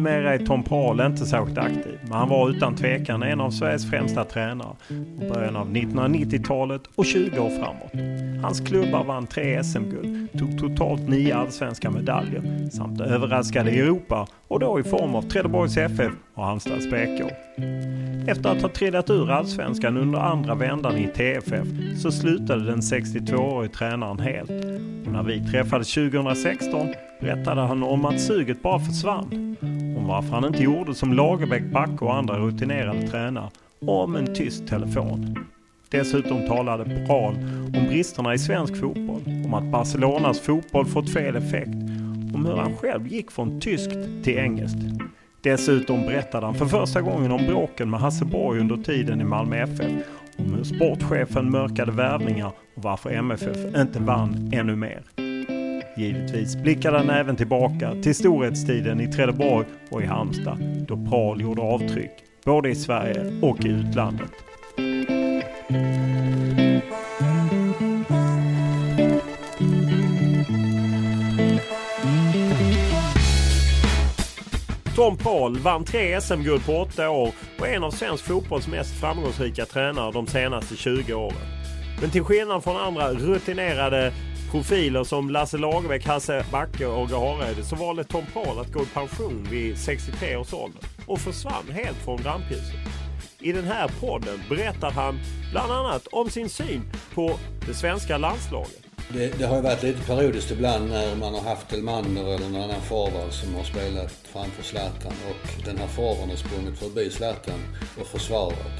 Numera är Tom Paul inte särskilt aktiv, men han var utan tvekan en av Sveriges främsta tränare i början av 1990-talet och 20 år framåt. Hans klubbar vann tre SM-guld, tog totalt nio allsvenska medaljer samt överraskade Europa och då i form av Trelleborgs FF och Halmstads BK. Efter att ha trillat ur allsvenskan under andra vändan i TFF så slutade den 62-årige tränaren helt. Och när vi träffades 2016 berättade han om att suget bara försvann. Om varför han inte gjorde som Lagerbäck, Backe och andra rutinerade tränare och om en tyst telefon. Dessutom talade Pral om bristerna i svensk fotboll, om att Barcelonas fotboll fått fel effekt, om hur han själv gick från tyskt till engelskt. Dessutom berättade han för första gången om bråken med Hasse Borg under tiden i Malmö FF, om hur sportchefen mörkade värvningar och varför MFF inte vann ännu mer. Givetvis blickade han även tillbaka till storhetstiden i Trelleborg och i Halmstad då Pral gjorde avtryck både i Sverige och i utlandet. Tom Paul vann tre SM-guld på åtta år och är en av svensk fotbolls mest framgångsrika tränare de senaste 20 åren. Men till skillnad från andra rutinerade profiler som Lasse Lagerbäck, Hasse Backe och Åge Hareide så valde Tom Paul att gå i pension vid 63 års ålder och försvann helt från rampljuset. I den här podden berättar han bland annat om sin syn på det svenska landslaget. Det, det har ju varit lite periodiskt ibland när man har haft Elmander eller någon annan forward som har spelat framför Zlatan och den här forwarden har sprungit förbi Zlatan och försvarat.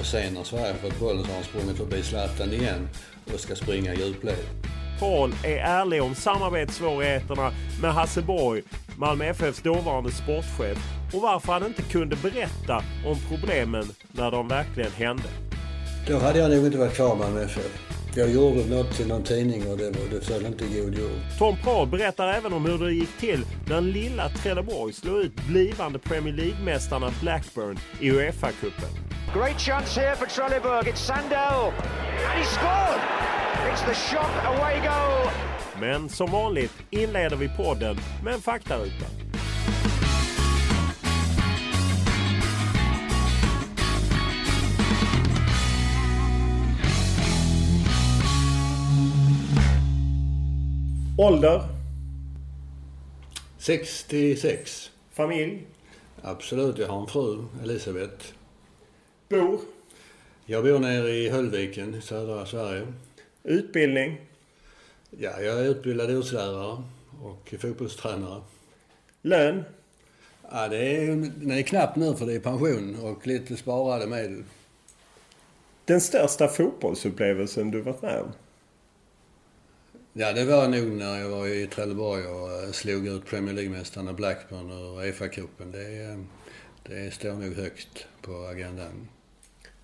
Och sen när Sverige har fått bollen så har han sprungit förbi Zlatan igen och ska springa djupled. Paul är ärlig om samarbetssvårigheterna med Hasse Borg, Malmö FFs dåvarande sportchef och varför han inte kunde berätta om problemen när de verkligen hände. Då hade jag nog inte varit kvar med FF. Jag gjorde något till någon tidning och det, det föll inte i god jord. Tom Paul berättar även om hur det gick till när lilla Trelleborg slog ut blivande Premier League-mästarna Blackburn i Uefa-cupen. Great chance here for Trelleborg. It's Sandell. And he scored! It's the shock away goal. Men som vanligt inleder vi podden med en faktaruta. Ålder? 66. Familj? Absolut, jag har en fru, Elisabeth. Bor? Jag bor nere i Höllviken i södra Sverige. Utbildning? Ja, jag är utbildad idrottslärare och fotbollstränare. Lön? Ja, det är, den är knappt nu för det är pension och lite sparade medel. Den största fotbollsupplevelsen du varit med om? Ja, det var nog när jag var i Trelleborg och eh, slog ut Premier League-mästarna Blackburn ur Uefa-cupen. Det, eh, det står nog högt på agendan.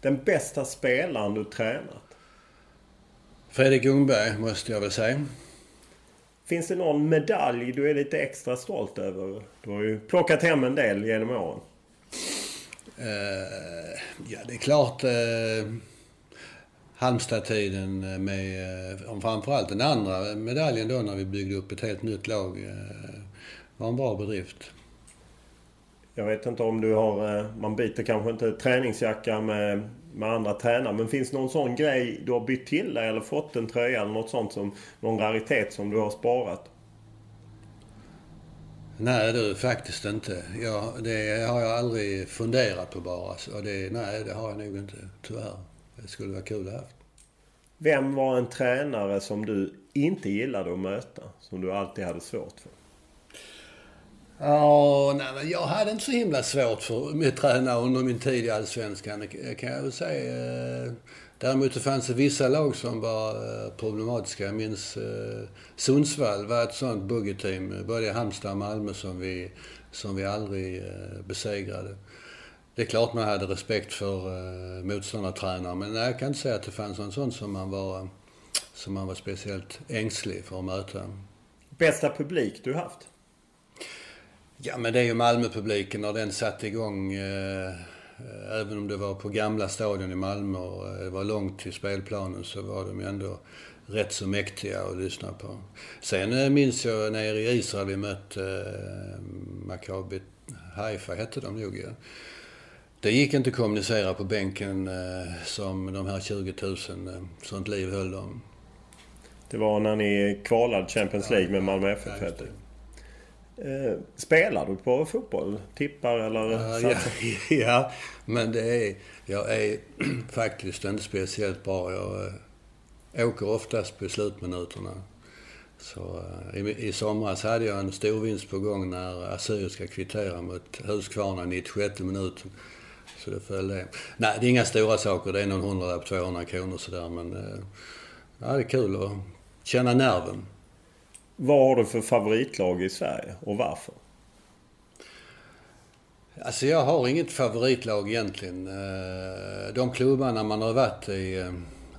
Den bästa spelaren du tränat? Fredrik Ljungberg, måste jag väl säga. Finns det någon medalj du är lite extra stolt över? Du har ju plockat hem en del genom åren. Uh, ja, det är klart. Uh, Halmstad-tiden med, uh, framförallt den andra medaljen då när vi byggde upp ett helt nytt lag, uh, var en bra bedrift. Jag vet inte om du har... Man byter kanske inte träningsjacka med med andra tränare. Men finns någon sån grej du har bytt till dig eller fått en tröja eller något sånt som någon raritet som du har sparat? Nej du, faktiskt inte. Ja, det har jag aldrig funderat på bara. Så det, nej, det har jag nog inte, tyvärr. Det skulle vara kul att ha haft. Vem var en tränare som du inte gillade att möta? Som du alltid hade svårt för? Ja, nej, men jag hade inte så himla svårt för med tränare under min tid i Allsvenskan, kan jag väl säga. Däremot så fanns det vissa lag som var eh, problematiska. Jag minns eh, Sundsvall var ett sånt buggeteam, både i Halmstad och Malmö, som vi, som vi aldrig eh, besegrade. Det är klart man hade respekt för motståndartränare, men nej, jag kan inte säga att det fanns någon sån som man var, som man var speciellt ängslig för att möta. Bästa publik du haft? Ja, men det är ju Malmöpubliken när den satte igång. Eh, även om det var på gamla stadion i Malmö och det var långt till spelplanen så var de ju ändå rätt så mäktiga att lyssna på. Sen eh, minns jag nere i Israel vi mötte eh, Maccabi Haifa, hette de nog ja. Det gick inte att kommunicera på bänken eh, som de här 20 000. Eh, sånt liv höll de. Det var när ni kvalade Champions League med Malmö FF, ja, Eh, spelar du på fotboll? Tippar eller? Uh, ja, ja, men det är... Jag är faktiskt inte speciellt bra. Jag äh, åker oftast på slutminuterna. Så, äh, i, I somras hade jag en stor vinst på gång när Assyriska kvitterade mot Huskvarna 96 minuten. Så det föll det. Nej, det är inga stora saker. Det är någon hundralapp, 200 kronor sådär. Men äh, ja, det är kul att känna nerven. Vad har du för favoritlag i Sverige och varför? Alltså jag har inget favoritlag egentligen. Eh, de klubbarna man har varit i eh,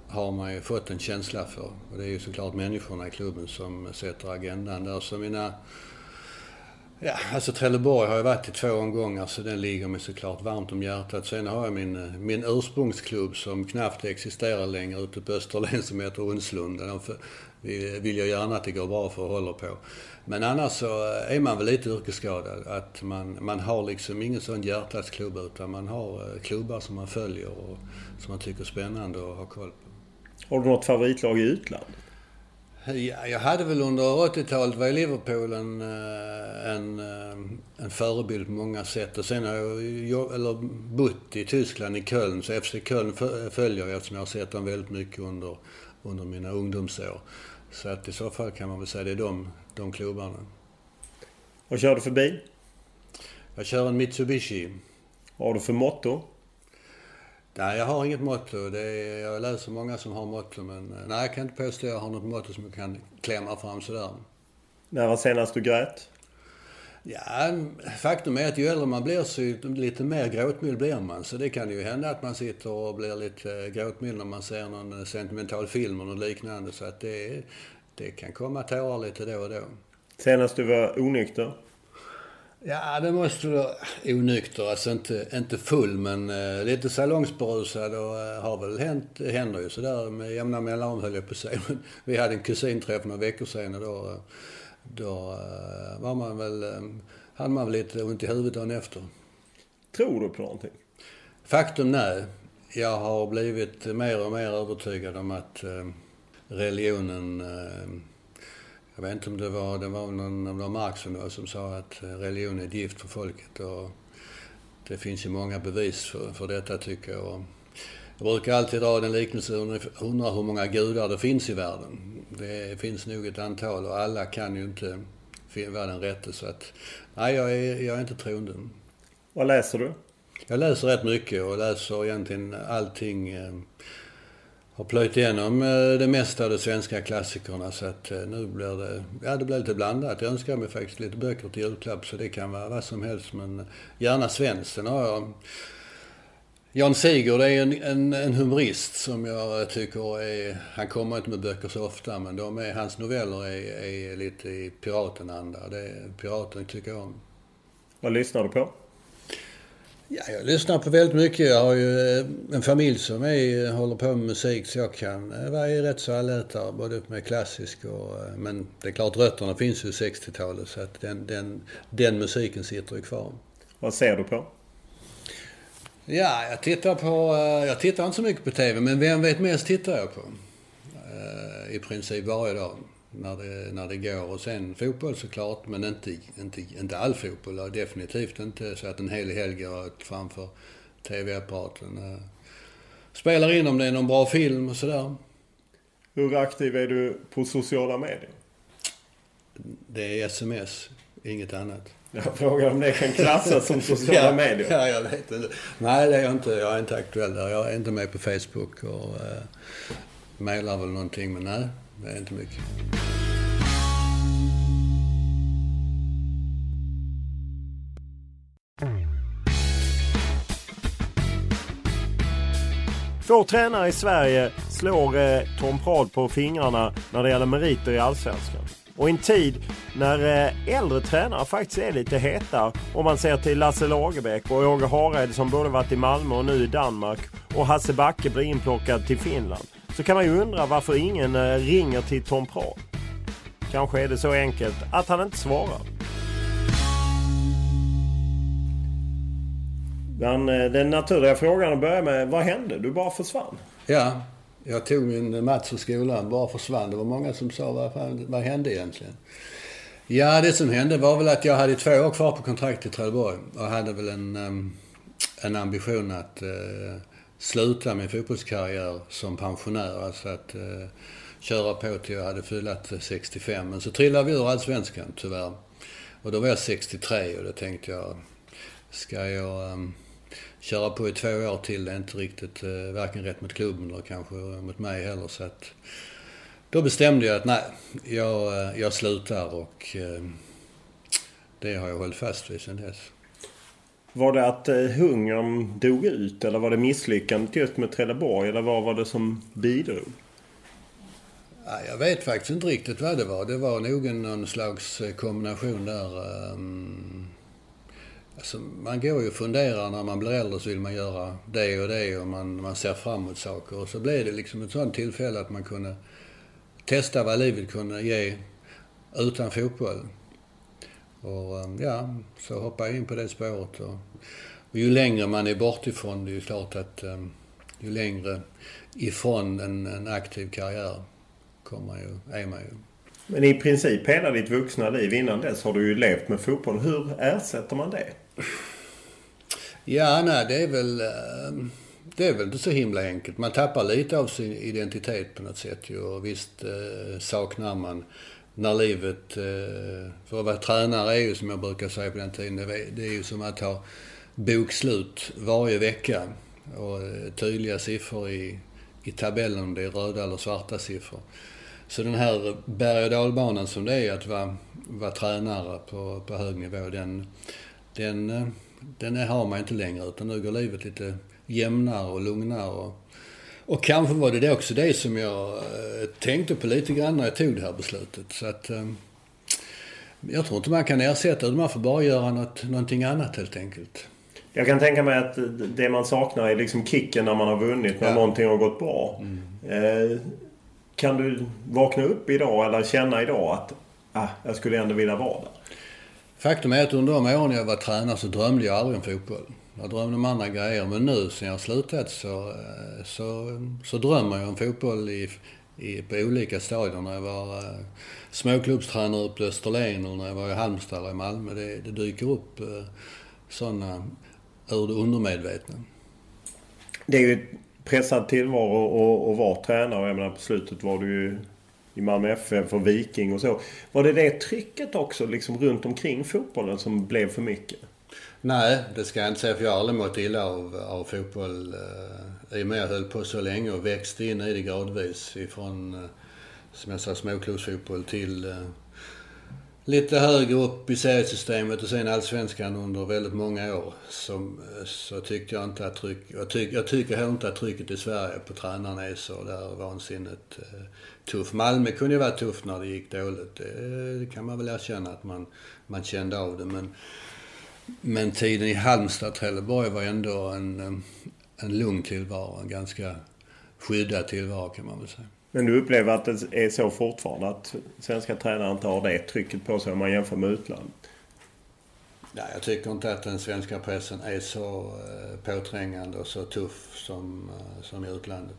har man ju fått en känsla för. Och det är ju såklart människorna i klubben som sätter agendan där. Så mina... Ja, alltså Trelleborg har jag varit i två omgångar så den ligger mig såklart varmt om hjärtat. Sen har jag min, eh, min ursprungsklubb som knappt existerar längre ute på Österlen som heter Unslund vill jag gärna att det går bra för och håller på. Men annars så eh, är man väl lite yrkesskadad. Att man, man har liksom ingen sån hjärtats klubb utan man har eh, klubbar som man följer och som man tycker är spännande och har koll på. Har du något favoritlag i utlandet? Ja, jag hade väl under 80-talet var i Liverpool en, eh, en, eh, en förebild på många sätt. Och sen har jag eller bott i Tyskland, i Köln. Så FC Köln följer jag eftersom jag har sett dem väldigt mycket under, under mina ungdomsår. Så att i så fall kan man väl säga det är de, de klubbarna. Vad kör du för bil? Jag kör en Mitsubishi. Vad har du för motto? Nej, jag har inget motto. Det är, jag läser många som har motto men eh, nej, jag kan inte påstå att jag har något motto som jag kan klämma fram sådär. När var senast du grät? Ja, faktum är att ju äldre man blir så lite mer gråtmild blir man. Så det kan ju hända att man sitter och blir lite eh, gråtmild när man ser någon sentimental film eller liknande. Så att det, det kan komma tårar lite då och då. Senast du var onykter? Ja, det måste vara onykter. Alltså inte, inte full, men uh, lite salongsberusad och uh, har väl hänt, det händer ju sådär med jämna mellanrum höll jag på att säga. Men vi hade en kusinträff några veckor sedan och då uh, då eh, var man väl, eh, hade man väl lite ont i huvudet dagen efter. Tror du på någonting? Faktum nej. Jag har blivit mer och mer övertygad om att eh, religionen jag vet inte om det var, det var någon av Marx som sa att religion är ett gift för folket. Och det finns ju många bevis för, för detta tycker jag. Jag brukar alltid dra den liknelsen, undrar hur många gudar det finns i världen. Det finns nog ett antal och alla kan ju inte vara den rätte. Så att, nej, jag är, jag är inte troende. Vad läser du? Jag läser rätt mycket och läser egentligen allting. Har plöjt igenom eh, det mesta av de svenska klassikerna så att eh, nu blir det, ja det blir lite blandat. Jag önskar mig faktiskt lite böcker till julklapp så det kan vara vad som helst men gärna svenskt. Sen har jag eh, Jan Sigurd är en, en, en humorist som jag tycker är... Han kommer inte med böcker så ofta men de är, hans noveller är, är lite i piratenanda. Det, piraten tycker jag om. Vad lyssnar du på? Ja, jag lyssnar på väldigt mycket. Jag har ju eh, en familj som är, håller på med musik så jag kan eh, vara rätt så allätare både med klassisk och... Eh, men det är klart rötterna finns ju i 60-talet så att den, den, den musiken sitter ju kvar. Vad ser du på? Ja, jag tittar på... Jag tittar inte så mycket på TV, men Vem vet mest tittar jag på. I princip varje dag när det, när det går. Och sen fotboll såklart, men inte, inte, inte all fotboll. Och definitivt inte så att en hel helg går framför TV-apparaten. Spelar in om det är någon bra film och sådär. Hur aktiv är du på sociala medier? Det är sms, inget annat. Jag frågar om det kan klassas som sociala ja, medier? Ja, jag vet inte. Nej, det är jag inte. Jag är inte aktuell där. Jag är inte med på Facebook och eh, mejlar väl någonting, men nej, det är inte mycket. Få tränare i Sverige slår eh, Tom Prad på fingrarna när det gäller meriter i Allsvenskan. Och i en tid när eh, äldre tränare faktiskt är lite heta om man ser till Lasse Lagerbäck och Åge Hareide som både varit i Malmö och nu i Danmark och Hasse Backe blir inplockad till Finland så kan man ju undra varför ingen eh, ringer till Tom Prad. Kanske är det så enkelt att han inte svarar. Den, eh, den naturliga frågan att börja med, vad hände? Du bara försvann. Ja, jag tog min Mats ur skolan, bara försvann. Det var många som sa, vad, fan, vad hände egentligen? Ja, det som hände var väl att jag hade två år kvar på kontrakt i Trelleborg och hade väl en, en ambition att uh, sluta min fotbollskarriär som pensionär. Alltså att eh, köra på till jag hade fyllt 65. Men så trillade vi ur Allsvenskan tyvärr. Och då var jag 63 och då tänkte jag, ska jag um, köra på i två år till. Det är inte riktigt eh, varken rätt mot klubben eller kanske mot mig heller. Så att, då bestämde jag att nej, jag, eh, jag slutar och ehm, det har jag hållit fast vid sedan dess. Var det att eh, hungern dog ut eller var det misslyckandet just med Trelleborg eller vad var det som bidrog? Jag vet faktiskt inte riktigt vad det var. Det var nog någon slags eh, kombination där. Ehm, alltså, man går ju och funderar när man blir äldre så vill man göra det och det och man, man ser fram emot saker. Och så blev det liksom ett sånt tillfälle att man kunde testa vad livet kunde ge utan fotboll. Och um, ja, så hoppade jag in på det spåret. Och, och ju längre man är bortifrån, det är ju klart att um, ju längre ifrån en, en aktiv karriär kommer ju, är man ju. Men i princip hela ditt vuxna liv innan dess har du ju levt med fotboll. Hur ersätter man det? Ja, nej, det är väl... Eh, det är väl inte så himla enkelt. Man tappar lite av sin identitet på något sätt ju. Och visst eh, saknar man när livet... Eh, för att vara tränare är ju som jag brukar säga på den tiden, det är ju som att ha bokslut varje vecka. Och eh, tydliga siffror i, i tabellen, om det är röda eller svarta siffror. Så den här berg och dalbanan som det är att vara, vara tränare på, på hög nivå, den, den, eh, den har man inte längre. Utan nu går livet lite jämnare och lugnare. Och, och kanske var det också det som jag eh, tänkte på lite grann när jag tog det här beslutet. Så att, eh, jag tror inte man kan ersätta det. Man får bara göra något, någonting annat helt enkelt. Jag kan tänka mig att det man saknar är liksom kicken när man har vunnit, när ja. någonting har gått bra. Mm. Kan du vakna upp idag eller känna idag att ah, jag skulle ändå vilja vara där? Faktum är att under de åren jag var tränare så drömde jag aldrig om fotboll. Jag drömde om andra grejer. Men nu sen jag slutat så, eh, så, så drömmer jag om fotboll i, i, på olika stadier. När jag var uh, småklubbstränare uppe på Österlen och när jag var i Halmstad eller i Malmö. Det, det dyker upp uh, sådana ur det undermedvetna. Det är ju pressad tillvaro att vara tränare. Jag menar på slutet var du ju i Malmö FF och Viking och så. Var det det trycket också liksom runt omkring fotbollen som blev för mycket? Nej, det ska jag inte säga för jag har aldrig mått illa av, av fotboll. Eh, I och med att jag höll på så länge och växte in i det gradvis. Ifrån, eh, som jag sa, småklubbsfotboll till eh, lite högre upp i seriesystemet och sen allsvenskan under väldigt många år. Så, eh, så tyckte jag inte att tryck, jag, tyck, jag tycker heller inte att trycket i Sverige på tränarna är så där vansinnigt eh, tufft. Malmö kunde ju vara tufft när det gick dåligt. Det, det kan man väl erkänna att man, man kände av det. Men, men tiden i Halmstad, Trelleborg var ändå en, en lugn tillvaro. En ganska skyddad tillvaro kan man väl säga. Men du upplever att det är så fortfarande att svenska tränare inte har det trycket på sig om man jämför med utlandet? Nej, jag tycker inte att den svenska pressen är så eh, påträngande och så tuff som, eh, som i utlandet.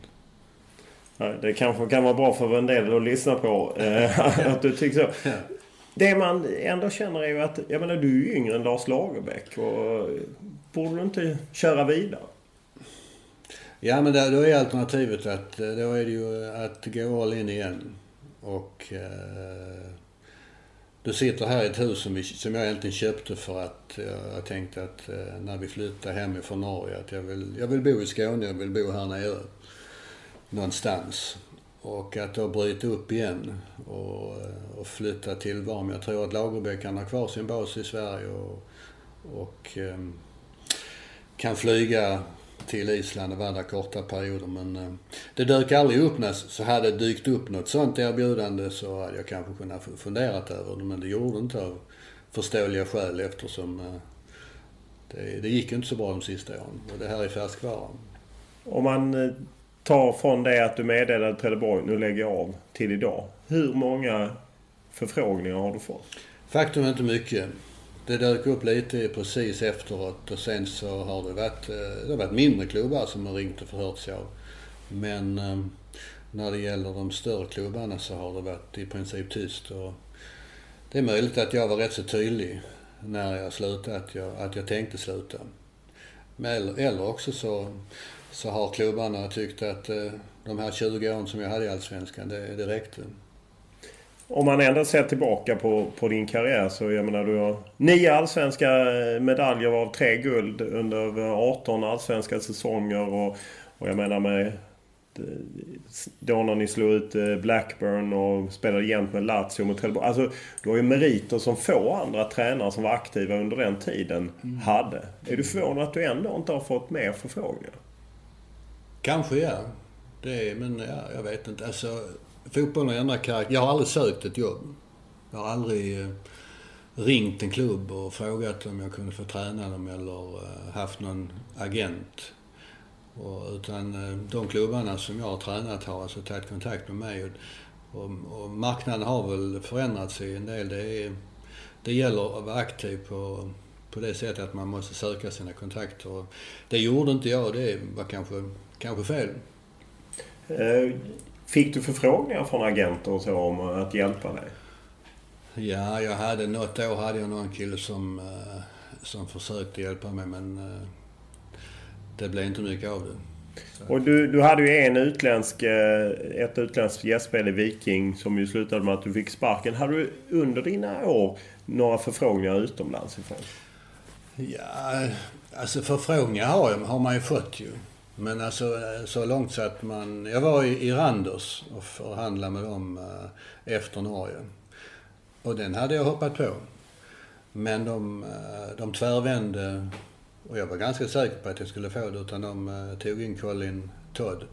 det kanske kan vara bra för en del att lyssna på eh, att du tycker så. Det man ändå känner är ju att, jag menar du är ju yngre än Lars Lagerbäck och eh, borde du inte köra vidare? Ja men då är alternativet att, eh, då är det ju att gå all in igen. Och eh, du sitter här i ett hus som, vi, som jag egentligen köpte för att jag, jag tänkte att eh, när vi flyttar hemifrån Norge att jag vill, jag vill bo i Skåne, jag vill bo här nere. Någonstans. Och att då bryta upp igen och, och flytta till Varm. Jag tror att Lagerbäck kan ha kvar sin bas i Sverige och, och ehm, kan flyga till Island och vara där korta perioder. Men ehm, det dök aldrig upp. När, så hade det dykt upp något sånt erbjudande så hade jag kanske kunnat funderat över det. Men det gjorde inte av förståeliga skäl eftersom eh, det, det gick inte så bra de sista åren. Och det här är färskvara. Om man eh, ta från det att du meddelade Trelleborg, nu lägger jag av, till idag. Hur många förfrågningar har du fått? Faktum är inte mycket. Det dök upp lite precis efteråt och sen så har det varit, eh, det har varit mindre klubbar som har ringt och förhört sig av. Men ehm, när det gäller de större klubbarna så har det varit i princip tyst. Och det är möjligt att jag var rätt så tydlig när jag slutade, att jag, att jag tänkte sluta. Men, eller också så, så har klubbarna tyckt att eh, de här 20 åren som jag hade i Allsvenskan, det, det räckte. Om man ändå ser tillbaka på, på din karriär så jag menar du har nio allsvenska medaljer av tre guld under 18 allsvenska säsonger. Och, och jag menar med då när ni slog ut eh, Blackburn och spelade jämt med Lazio mot Trelleborg. Alltså, du har ju meriter som få andra tränare som var aktiva under den tiden mm. hade. Är du förvånad att du ändå inte har fått mer förfrågningar? Kanske ja. Det är, men ja, jag vet inte. Alltså, fotbollen ändrar karaktär. Jag har aldrig sökt ett jobb. Jag har aldrig eh, ringt en klubb och frågat om jag kunde få träna dem eller eh, haft någon agent. Och, utan eh, de klubbarna som jag har tränat har alltså tagit kontakt med mig. Och, och, och marknaden har väl förändrats en del. Det, är, det gäller att vara aktiv på, på det sättet att man måste söka sina kontakter. Det gjorde inte jag det var kanske, kanske fel. Fick du förfrågningar från agenter och så om att hjälpa dig? Ja, jag hade något år hade jag någon kille som, eh, som försökte hjälpa mig men eh, det blev inte mycket av det. Så. Och du, du hade ju en utländsk, eh, ett utländskt gästspel i Viking som ju slutade med att du fick sparken. Hade du under dina år några förfrågningar utomlands ifrån? Ja, alltså förfrågningar har, har man ju fått ju. Men alltså så långt så att man... Jag var i, Randers och förhandlade med dem eh, efter Norge. Och den hade jag hoppat på. Men de, eh, de tvärvände och jag var ganska säker på att jag skulle få det utan de eh, tog in Colin Todd.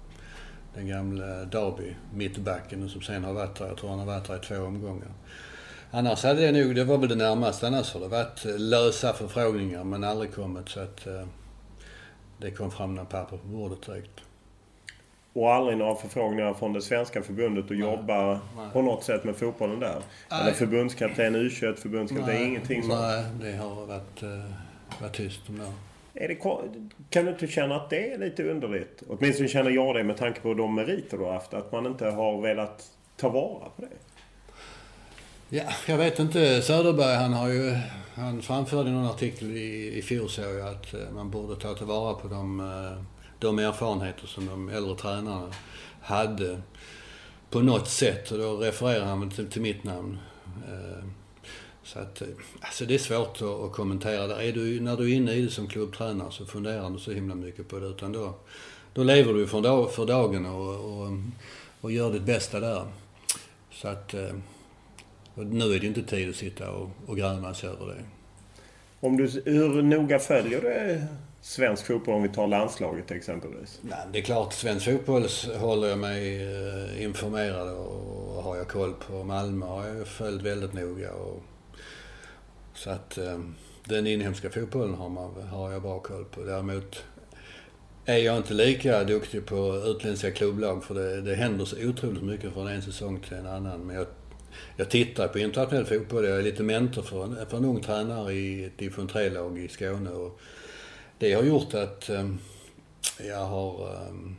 Den gamla Derby mittbacken som sen har varit där. Jag tror han har varit där i två omgångar. Annars hade det nog, det var väl det närmaste. Annars har det varit lösa förfrågningar men aldrig kommit så att det kom fram några papper på bordet direkt. Och aldrig några förfrågningar från det svenska förbundet att jobba Nej. på något sätt med fotbollen där? Nej. Eller förbundskapten, U21, förbundskapten, Nej. ingenting sånt? Nej, det har varit, uh, varit tyst om det. Är det. Kan du inte känna att det är lite underligt? Åtminstone känner jag det med tanke på de meriter du har haft. Att man inte har velat ta vara på det. Ja, jag vet inte. Söderberg han har ju han framförde i någon artikel i, i fjol så att eh, man borde ta tillvara på de, eh, de erfarenheter som de äldre tränarna hade på något sätt. Och då refererar han till, till mitt namn. Eh, så att, alltså det är svårt att, att kommentera. Där är du, när du är inne i det som klubbtränare så funderar du så himla mycket på det. Utan då, då lever du för, dag, för dagen och, och, och gör ditt bästa där. Så att... Eh, nu är det inte tid att sitta och, och grämas över det. Om du, hur noga följer du svensk fotboll om vi tar landslaget exempelvis? Nej, det är klart, svensk fotboll håller jag mig eh, informerad och har jag koll på. Malmö har jag följt väldigt noga. Och, så att eh, den inhemska fotbollen har, man, har jag bra koll på. Däremot är jag inte lika duktig på utländska klubblag för det, det händer så otroligt mycket från en säsong till en annan. Men jag, jag tittar på internationell fotboll. Jag är lite mentor för en, för en ung tränare i ett division 3-lag i Skåne. Och det har gjort att um, jag har um,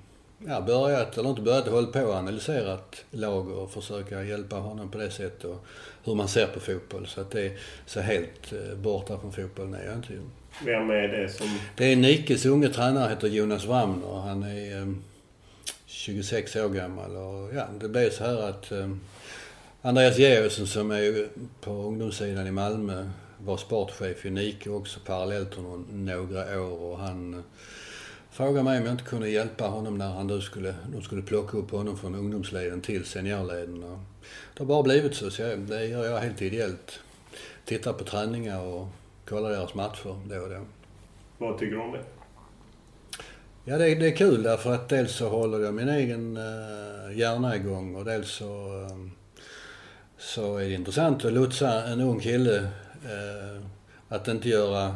ja, börjat, eller inte börjat, hållit på och analyserat lag och försöka hjälpa honom på det sättet. Och hur man ser på fotboll. Så att det är så helt uh, borta från fotbollen är jag inte. Vem är det som... Det är Nikes unge tränare, heter Jonas Wramner. Han är um, 26 år gammal och ja, det blev så här att Andreas Georgsson som är på ungdomssidan i Malmö var sportchef i Nike också parallellt under några år och han uh, frågade mig om jag inte kunde hjälpa honom när han då skulle, de skulle plocka upp honom från ungdomsleden till seniorleden. Och det har bara blivit så, så jag, det gör jag helt ideellt. Tittar på träningar och kollar deras matcher då och då. Vad tycker du om det? Ja, det, det är kul därför att dels så håller jag min egen uh, hjärna igång och dels så, um, så är det intressant att lotsa en ung kille eh, att inte göra...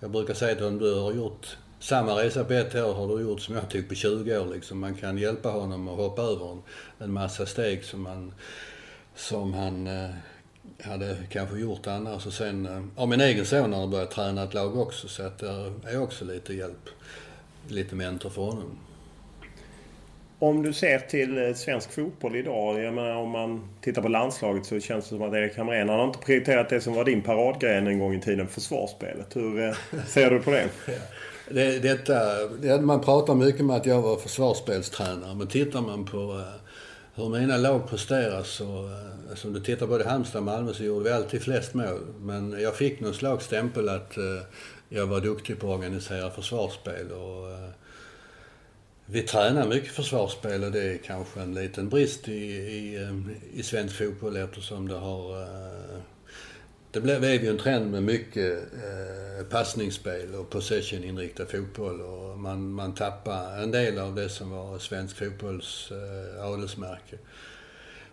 Jag brukar säga till honom, du har gjort samma resa på ett år har du gjort som jag tycker på 20 år. Liksom. Man kan hjälpa honom att hoppa över en, en massa steg som, han... som han eh, hade kanske gjort annars. Och sen eh, har min egen son har börjat träna ett lag också så att det är också lite hjälp lite mentor för honom. Om du ser till eh, svensk fotboll idag. Jag menar om man tittar på landslaget så känns det som att Erik Hamrén har inte prioriterat det som var din paradgren en gång i tiden, försvarsspelet. Hur eh, ser du på det? det detta, man pratar mycket om att jag var försvarsspelstränare men tittar man på eh, hur mina lag presterar så, alltså om du tittar både Halmstad och Malmö så gjorde vi alltid flest mål. Men jag fick någon slags stämpel att jag var duktig på att organisera försvarsspel och vi tränar mycket försvarsspel och det är kanske en liten brist i, i, ehm, i svensk fotboll eftersom det har... Eh, det blev ju en trend med mycket eh, passningsspel och possession-inriktad fotboll och man, man tappar en del av det som var svensk fotbolls eh, adelsmärke.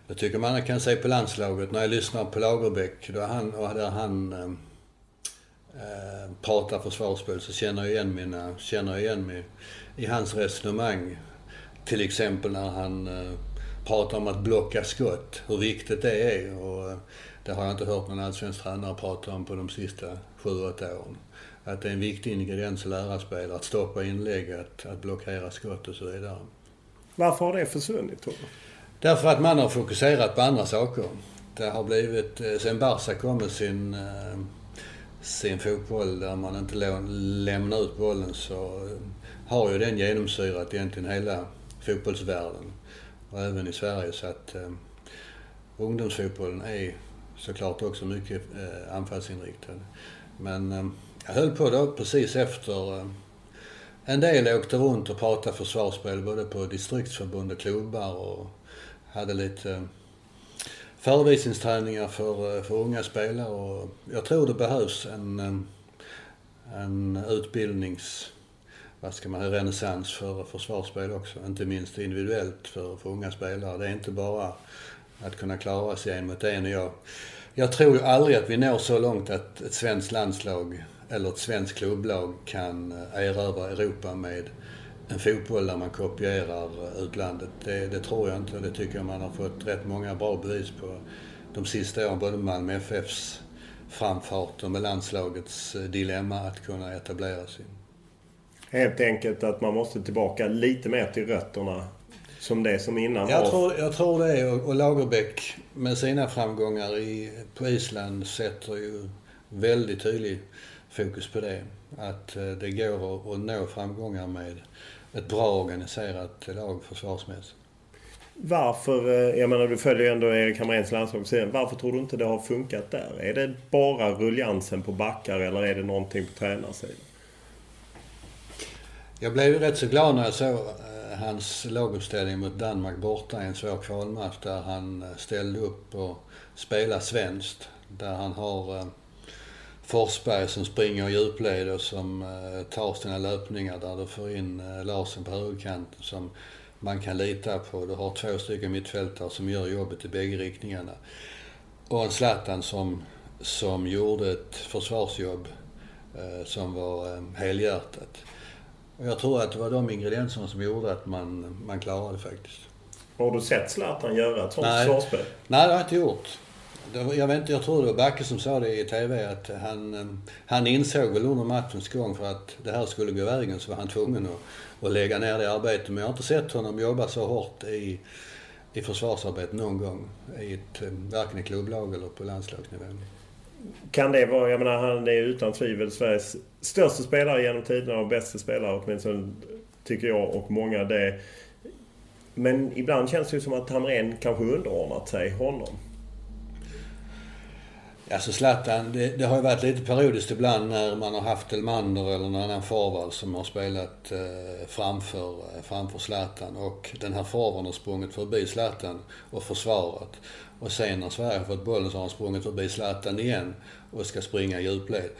Jag tycker man kan se på landslaget, när jag lyssnar på Lagerbäck, då han, och där han ehm, eh, pratar försvarsspel så känner jag igen, mina, känner jag igen mig i hans resonemang. Till exempel när han eh, pratar om att blocka skott, hur viktigt det är. Och, eh, det har jag inte hört någon allsvensk tränare prata om på de sista sju, åtta åren. Att det är en viktig ingrediens att lära spelare att stoppa inlägg, att, att blockera skott och så vidare. Varför har det försvunnit tror du? Därför att man har fokuserat på andra saker. Det har blivit, eh, sen Barca kom med sin sin fotboll där man inte lämnar ut bollen så har ju den genomsyrat egentligen hela fotbollsvärlden och även i Sverige. Så att eh, ungdomsfotbollen är såklart också mycket eh, anfallsinriktad. Men eh, jag höll på då precis efter eh, en del åkte runt och pratade försvarsspel både på distriktsförbund och klubbar och hade lite eh, förevisningsträningar för, eh, för unga spelare och jag tror det behövs en, eh, en utbildnings vad ska man säga, renässans för försvarsspel också. Inte minst individuellt för, för unga spelare. Det är inte bara att kunna klara sig en mot en. Jag, jag tror ju aldrig att vi når så långt att ett svenskt landslag eller ett svenskt klubblag kan eh, erövra Europa med en fotboll där man kopierar eh, utlandet. Det, det, tror jag inte och det tycker jag man har fått rätt många bra bevis på de sista åren. Både Malmö FFs framfart och med landslagets eh, dilemma att kunna etablera sig. Helt enkelt att man måste tillbaka lite mer till rötterna som det som innan jag var. Tror, jag tror det och, och Lagerbäck med sina framgångar i, på Island sätter ju väldigt tydlig fokus på det. Att eh, det går att, att nå framgångar med ett bra organiserat lag försvarsmässigt. Varför, eh, jag menar du följer ju ändå Erik Hamréns landslag. Varför tror du inte det har funkat där? Är det bara ruljansen på backar eller är det någonting på tränarsidan? Jag blev ju rätt så glad när jag såg eh, hans laguppställning mot Danmark borta i en svår kvalmatch där han eh, ställde upp och spelade svenskt. Där han har eh, Forsberg som springer i djupled och som tar sina löpningar där du får in Larsen på högerkanten som man kan lita på. Du har två stycken mittfältare som gör jobbet i bägge riktningarna. Och en Zlatan som, som gjorde ett försvarsjobb eh, som var eh, helhjärtat. Och jag tror att det var de ingredienserna som gjorde att man, man klarade det faktiskt. Har du sett Zlatan göra ett sånt försvarsspel? Nej, det har jag inte gjort. Jag, vet inte, jag tror det var Backe som sa det i TV att han, eh, han insåg väl under matchens gång för att det här skulle gå vägen så var han tvungen att och lägga ner det arbetet. Men jag har inte sett honom jobba så hårt i, i försvarsarbete någon gång. I ett, eh, varken i klubblag eller på landslagsnivå. Kan det vara, jag menar han är utan tvivel Sveriges största spelare genom tiderna och bästa spelare åtminstone tycker jag och många det. Men ibland känns det ju som att Hamrén kanske underordnat sig honom. Alltså Zlatan, det, det, har ju varit lite periodiskt ibland när man har haft Elmander eller någon annan forward som har spelat eh, framför, eh, framför Zlatan och den här forwarden har sprungit förbi Zlatan och försvarat. Och sen när Sverige har fått bollen så har han sprungit förbi Zlatan igen och ska springa i djupled.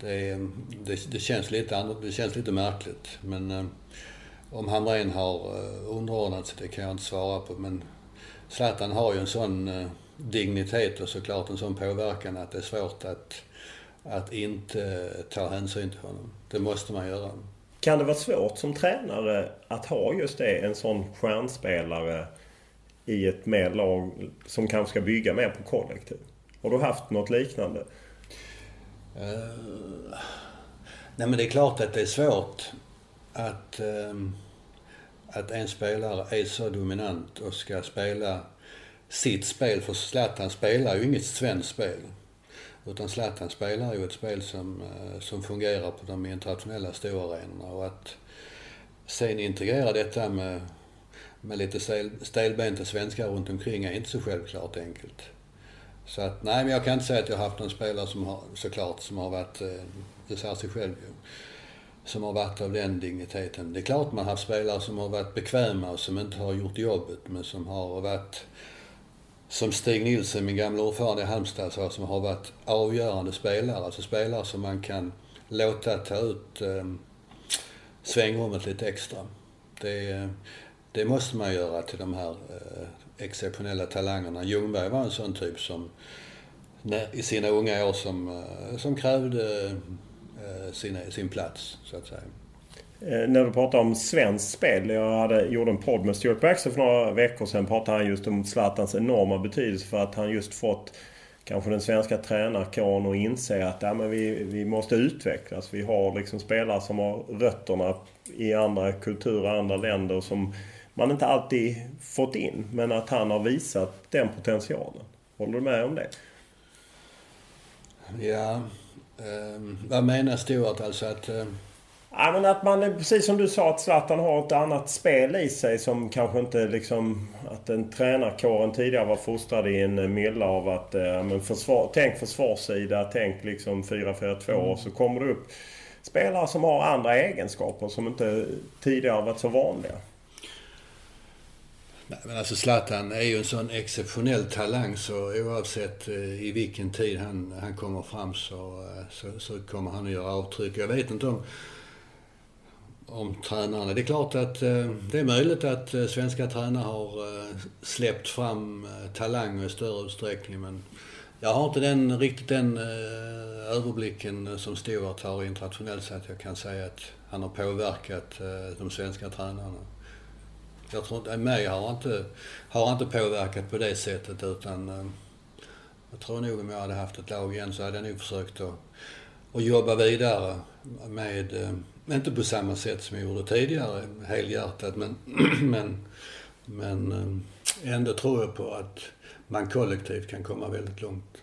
Det, det, det, känns lite, det känns lite märkligt. Men eh, om Hamrén har eh, underordnat sig, det kan jag inte svara på. Men Zlatan har ju en sån eh, dignitet och såklart en sån påverkan att det är svårt att, att inte ta hänsyn till honom. Det måste man göra. Kan det vara svårt som tränare att ha just det, en sån stjärnspelare i ett mer lag som kanske ska bygga mer på kollektiv? Har du haft något liknande? Uh, nej men det är klart att det är svårt att, uh, att en spelare är så dominant och ska spela sitt spel. För Zlatan spelar ju inget svenskt spel. Utan Zlatan spelar ju ett spel som, eh, som fungerar på de internationella storarenorna. Och att sen integrera detta med, med lite stelbenta svenskar runt omkring är inte så självklart enkelt. Så att, nej men jag kan inte säga att jag har haft någon spelare som har, såklart, som har varit, eh, det säger sig själv ju, som har varit av den digniteten. Det är klart man har haft spelare som har varit bekväma och som inte har gjort jobbet men som har varit som Stig Nilsson, min gamla ordförande i Halmstad, sa, som har varit avgörande spelare. Alltså spelare som man kan låta ta ut eh, svängrummet lite extra. Det, det måste man göra till de här eh, exceptionella talangerna. Ljungberg var en sån typ som när, i sina unga år som, eh, som krävde eh, sin, sin plats, så att säga. Eh, när du pratar om svenskt spel. Jag hade, gjorde en podd med Stuart Baxter för några veckor sedan. Pratade han just om Zlatans enorma betydelse för att han just fått kanske den svenska tränarkåren att inse att ja, men vi, vi måste utvecklas. Vi har liksom spelare som har rötterna i andra kulturer, andra länder som man inte alltid fått in. Men att han har visat den potentialen. Håller du med om det? Ja, eh, vad menar Stuart alltså att... Eh Ja, men att man, precis som du sa, att Zlatan har ett annat spel i sig som kanske inte liksom... Att den tränarkåren tidigare var fostrad i en mylla av att... Ja, men försvar, tänk försvarssida, tänk liksom 4-4-2 mm. och så kommer det upp spelare som har andra egenskaper som inte tidigare varit så vanliga. Nej, men alltså Zlatan är ju en sån exceptionell talang så oavsett eh, i vilken tid han, han kommer fram så, eh, så, så kommer han att göra avtryck. Jag vet inte om om tränarna. Det är klart att eh, det är möjligt att eh, svenska tränare har eh, släppt fram eh, talanger i större utsträckning men jag har inte den, riktigt den eh, överblicken som Stewart har internationellt så att jag kan säga att han har påverkat de svenska tränarna. Jag tror inte, mig har inte, har inte påverkat på det sättet utan eh, jag tror nog om jag hade haft ett lag igen så hade jag nog försökt att, att jobba vidare med eh, inte på samma sätt som jag gjorde tidigare, helhjärtat, men, men, men eh, ändå tror jag på att man kollektivt kan komma väldigt långt.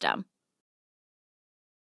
system.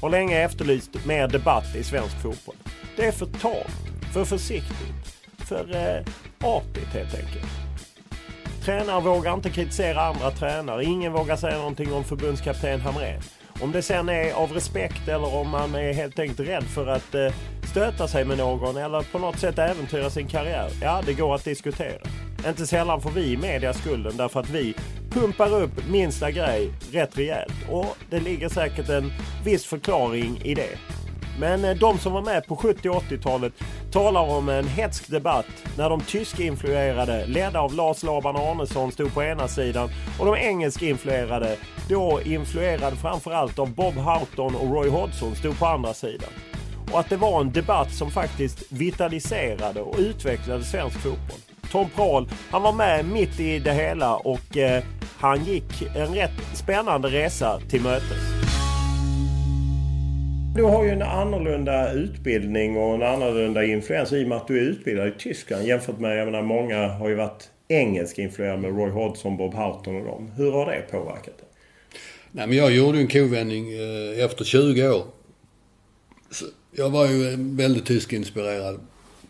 Har länge efterlyst mer debatt i svensk fotboll. Det är för tamt, för försiktigt, för eh, artigt helt enkelt. Tränare vågar inte kritisera andra tränare. Ingen vågar säga någonting om förbundskapten Hamrén. Om det sen är av respekt eller om man är helt enkelt rädd för att eh, stöta sig med någon eller på något sätt äventyra sin karriär. Ja, det går att diskutera. Inte sällan får vi i media skulden därför att vi pumpar upp minsta grej rätt rejält. Och det ligger säkert en viss förklaring i det. Men eh, de som var med på 70 och 80-talet talar om en hetsk debatt när de tysk-influerade, ledda av Lars Laban Arnesson, stod på ena sidan och de engelsk-influerade, då influerade framförallt av Bob Houghton och Roy Hodgson, stod på andra sidan. Och att det var en debatt som faktiskt vitaliserade och utvecklade svensk fotboll. Tom Prahl, han var med mitt i det hela och eh, han gick en rätt spännande resa till mötes. Du har ju en annorlunda utbildning och en annorlunda influens i och med att du är utbildad i Tyskland jämfört med, jag menar många har ju varit engelska influerade med Roy Hodgson, Bob Houghton och dem. Hur har det påverkat dig? Nej, men jag gjorde en kovändning eh, efter 20 år. Så jag var ju eh, väldigt tyskinspirerad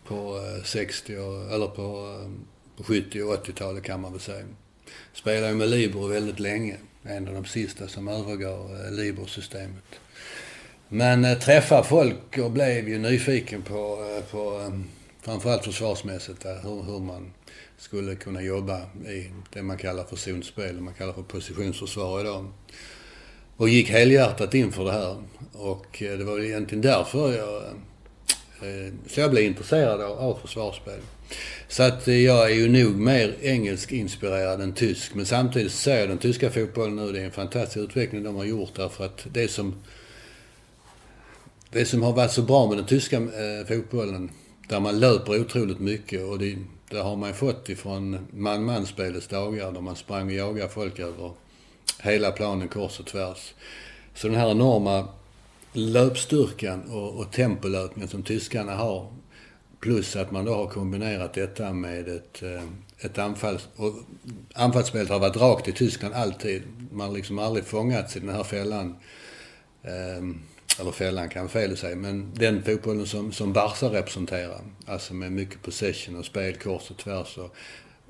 på eh, 60 eller på, på 70 och 80-talet kan man väl säga. Spelade med Libro väldigt länge. En av de sista som övergav Libro-systemet. Men äh, träffa folk och blev ju nyfiken på, äh, på äh, framförallt försvarsmässigt, eh, hur, hur man skulle kunna jobba i det man kallar för zonspel, man kallar för positionsförsvar idag. Och gick helhjärtat in för det här. Och det var egentligen därför jag så jag blev intresserad av, av försvarsspel. Så att jag är ju nog mer engelsk inspirerad än tysk. Men samtidigt ser jag den tyska fotbollen nu, det är en fantastisk utveckling de har gjort därför att det som det som har varit så bra med den tyska eh, fotbollen, där man löper otroligt mycket och det, det har man fått ifrån man-man-spelets dagar, där man sprang och jagade folk över hela planen kors och tvärs. Så den här enorma löpstyrkan och, och tempolöpningen som tyskarna har, plus att man då har kombinerat detta med ett, eh, ett anfall. Och anfallsspelet har varit rakt i Tyskland alltid. Man har liksom aldrig fångats i den här fällan. Um, eller fällan kan fel säga, men den fotbollen som, som Barca representerar. Alltså med mycket possession och spel kors och tvärs och,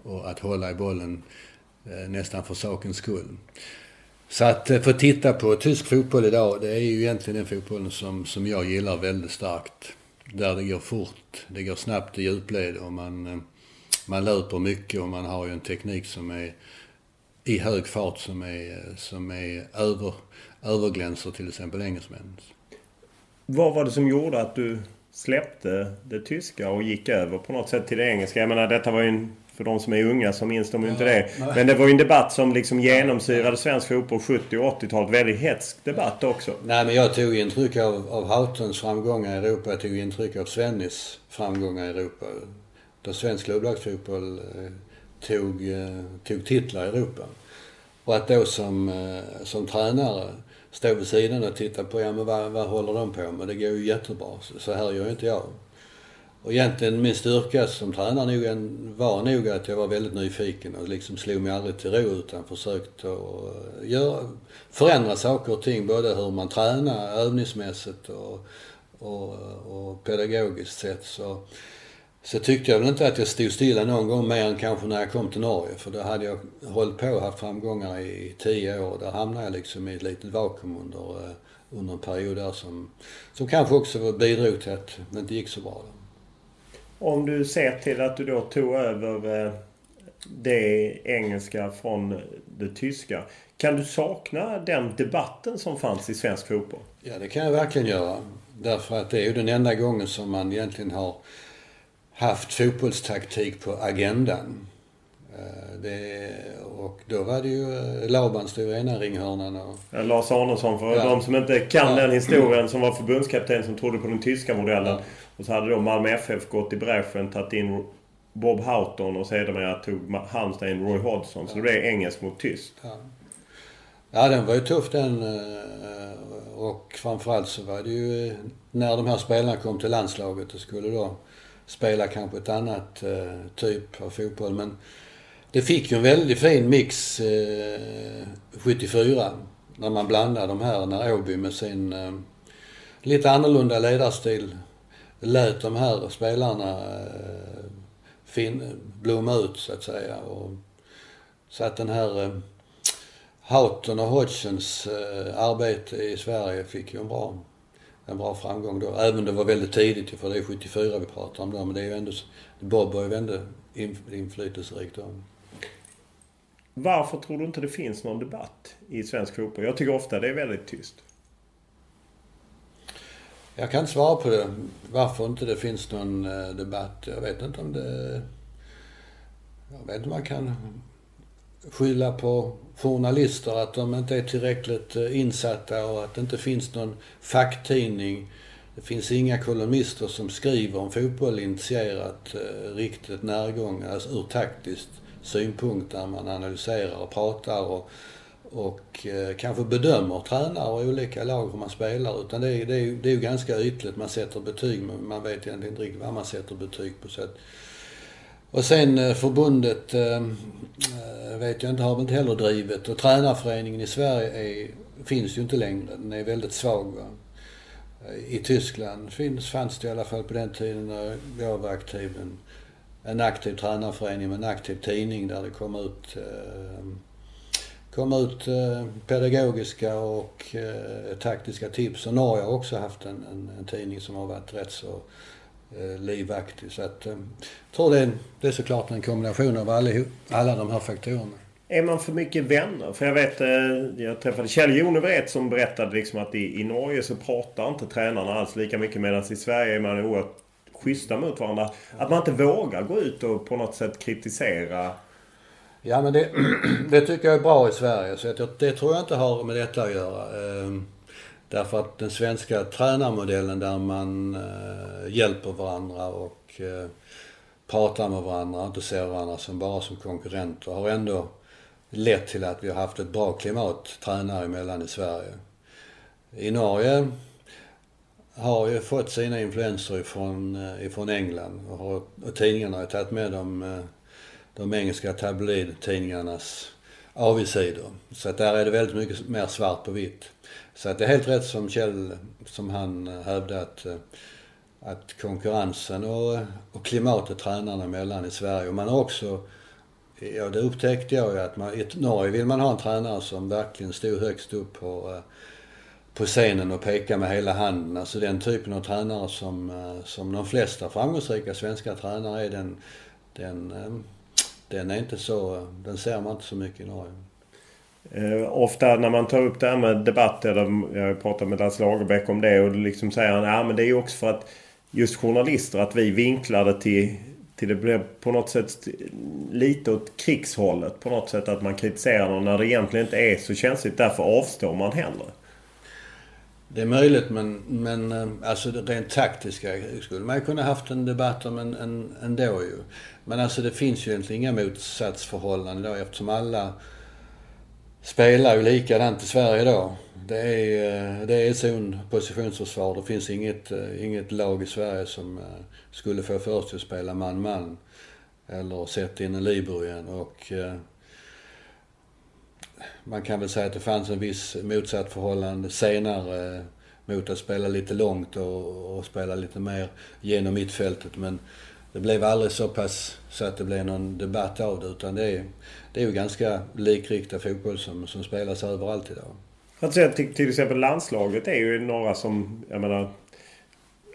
och att hålla i bollen eh, nästan för sakens skull. Så att eh, få titta på tysk fotboll idag, det är ju egentligen den fotbollen som, som jag gillar väldigt starkt. Där det går fort, det går snabbt i djupled och man, eh, man löper mycket och man har ju en teknik som är i hög fart som är, eh, som är över, överglänser till exempel engelsmännens. Vad var det som gjorde att du släppte det tyska och gick över på något sätt till det engelska? Jag menar detta var ju en, för de som är unga så minns de ju inte det. Men det var ju en debatt som liksom genomsyrade svensk fotboll 70 och 80-talet. Väldigt hetsk debatt också. Nej men jag tog intryck av, av Hautons framgångar i Europa. Jag tog intryck av Svennis framgångar i Europa. Då svensk klubblagsfotboll eh, tog, eh, tog titlar i Europa. Och att då som, eh, som tränare stå vid sidan och titta på, ja men vad, vad håller de på med? Det går ju jättebra. Så, så här gör inte jag. Och egentligen min styrka som tränare nog en, var nog att jag var väldigt nyfiken och liksom slog mig aldrig till ro utan försökte att eh, göra, förändra saker och ting. Både hur man tränar övningsmässigt och, och, och pedagogiskt sett. Så, så tyckte jag väl inte att jag stod stilla någon gång mer än kanske när jag kom till Norge. För då hade jag hållit på och haft framgångar i tio år. Där hamnade jag liksom i ett litet vakuum under, eh, under en period där som, som kanske också bidrog till att det inte gick så bra. Då. Om du ser till att du då tog över eh, det engelska från det tyska. Kan du sakna den debatten som fanns i svensk fotboll? Ja, det kan jag verkligen göra. Därför att det är ju den enda gången som man egentligen har haft fotbollstaktik på agendan. Eh, det, och då var det ju eh, Laban stod i ena ringhörnan och... Ja, Lars Arnesson, för ja. de som inte kan ja. den historien, som var förbundskapten som trodde på den tyska modellen. Ja. Och så hade då Malmö FF gått i bräschen, tagit in Bob Houghton och sedermera tog Halmstad in Roy Hodgson. Så det blev engelskt mot tyskt. Ja. ja, den var ju tuff den. Eh, och framförallt så var det ju när de här spelarna kom till landslaget och skulle då spela kanske ett annat eh, typ av fotboll. Men det fick ju en väldigt fin mix eh, 74 när man blandade de här, när Åby med sin eh, lite annorlunda ledarstil lät de här spelarna eh, fin, blomma ut så att säga. Och, så att den här eh, Houghton och Hodgsons eh, arbete i Sverige fick ju en bra en bra framgång då. Även om det var väldigt tidigt, för det är 74 vi pratar om då. Men det är ju ändå, Bob var ju ändå inflytelserik då. Varför tror du inte det finns någon debatt i svensk fotboll? Jag tycker ofta det är väldigt tyst. Jag kan svara på det. Varför inte det finns någon eh, debatt. Jag vet inte om det... Jag vet inte om man kan skylla på journalister att de inte är tillräckligt eh, insatta och att det inte finns någon facktidning. Det finns inga kolumnister som skriver om fotboll initierat, eh, riktigt närgångna, alltså ur taktiskt synpunkt där man analyserar och pratar och, och eh, kanske bedömer tränare och olika lag hur man spelar. Utan det är, det, är, det är ju ganska ytligt. Man sätter betyg men man vet egentligen inte riktigt vad man sätter betyg på. Så att, och sen eh, förbundet ehm, eh, vet jag inte, har inte heller drivit. Och tränarföreningen i Sverige är, finns ju inte längre. Den är väldigt svag. Va? Eh, I Tyskland finns, fanns det i alla fall på den tiden när jag var aktiv en, en aktiv tränarförening med en aktiv tidning där det kom ut, eh, kom ut eh, pedagogiska och eh, taktiska tips. Och Norge har också haft en, en, en tidning som har varit rätt så livaktig. Så att, eh, jag tror det är, det är såklart en kombination av alla, alla de här faktorerna. Är man för mycket vänner? För jag vet, eh, jag träffade Kjell Jonevret som berättade liksom att i, i Norge så pratar inte tränarna alls lika mycket medan i Sverige är man oerhört schyssta mot varandra. Att man inte vågar gå ut och på något sätt kritisera. Ja men det, det tycker jag är bra i Sverige. Så det, det tror jag inte har med detta att göra. Därför att den svenska tränarmodellen där man eh, hjälper varandra och eh, pratar med varandra, inte ser varandra som bara som konkurrenter, har ändå lett till att vi har haft ett bra klimat tränare emellan i Sverige. I Norge har ju fått sina influenser ifrån, eh, ifrån England och, har, och tidningarna har tagit med de, eh, de engelska tabloidtidningarnas avigsidor. Så att där är det väldigt mycket mer svart på vitt. Så att det är helt rätt som Kjell, som han eh, hävdade att, eh, att konkurrensen och, och klimatet tränarna emellan i Sverige. Och man har också, ja det upptäckte jag ju att man, i Norge vill man ha en tränare som verkligen stod högst upp på, eh, på scenen och pekade med hela handen. Alltså den typen av tränare som, som de flesta framgångsrika svenska tränare är, den, den, den är inte så, den ser man inte så mycket i Norge. Eh, ofta när man tar upp det här med debatter, eh, jag pratar med Lasse Lagerbäck om det och liksom säger han ja men det är ju också för att just journalister att vi vinklar det till, till det blir på något sätt lite åt krigshållet på något sätt att man kritiserar någon när det egentligen inte är så känsligt. Därför avstår man hellre. Det är möjligt men, men eh, alltså rent taktiska skulle man ju kunna haft en debatt om en, en, ändå ju. Men alltså det finns ju egentligen inga motsatsförhållanden då eftersom alla spelar ju likadant i Sverige då. Det är, eh, det är zon positionsförsvar. Det finns inget, eh, inget lag i Sverige som eh, skulle få för sig att spela man-man. Eller sätta in en libero igen. Och, man kan väl säga att det fanns en viss motsatt förhållande senare mot att spela lite långt och, och spela lite mer genom mittfältet. Men det blev aldrig så pass så att det blev någon debatt av det utan det är, det är ju ganska likriktad fotboll som, som spelas överallt idag. Att säga till, till exempel landslaget är ju några som, jag menar,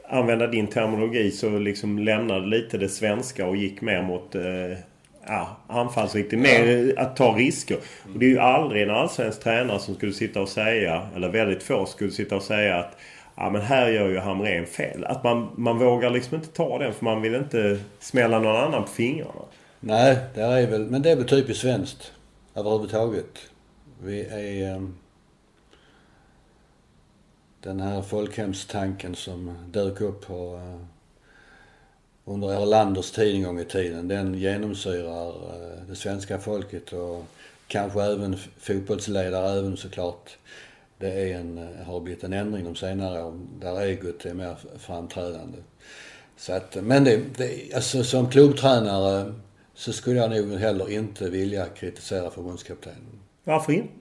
använda din terminologi så liksom lämnade lite det svenska och gick mer mot eh, ja, anfallsriktig. Mer att ta risker. Och det är ju aldrig en allsvensk tränare som skulle sitta och säga, eller väldigt få skulle sitta och säga att Ja men här gör ju Hamrén fel. Att man, man vågar liksom inte ta den för man vill inte smälla någon annan på fingrarna. Nej, det är väl, men det är väl typiskt svenskt överhuvudtaget. Vi är... Um, den här folkhemstanken som dök upp på uh, under Erlanders tid en gång i tiden, den genomsyrar eh, det svenska folket och kanske även fotbollsledare även såklart. Det är en, eh, har blivit en ändring de senare åren där egot är mer framträdande. Så att, men det, det, alltså som klubbtränare så skulle jag nog heller inte vilja kritisera förbundskaptenen. Varför inte?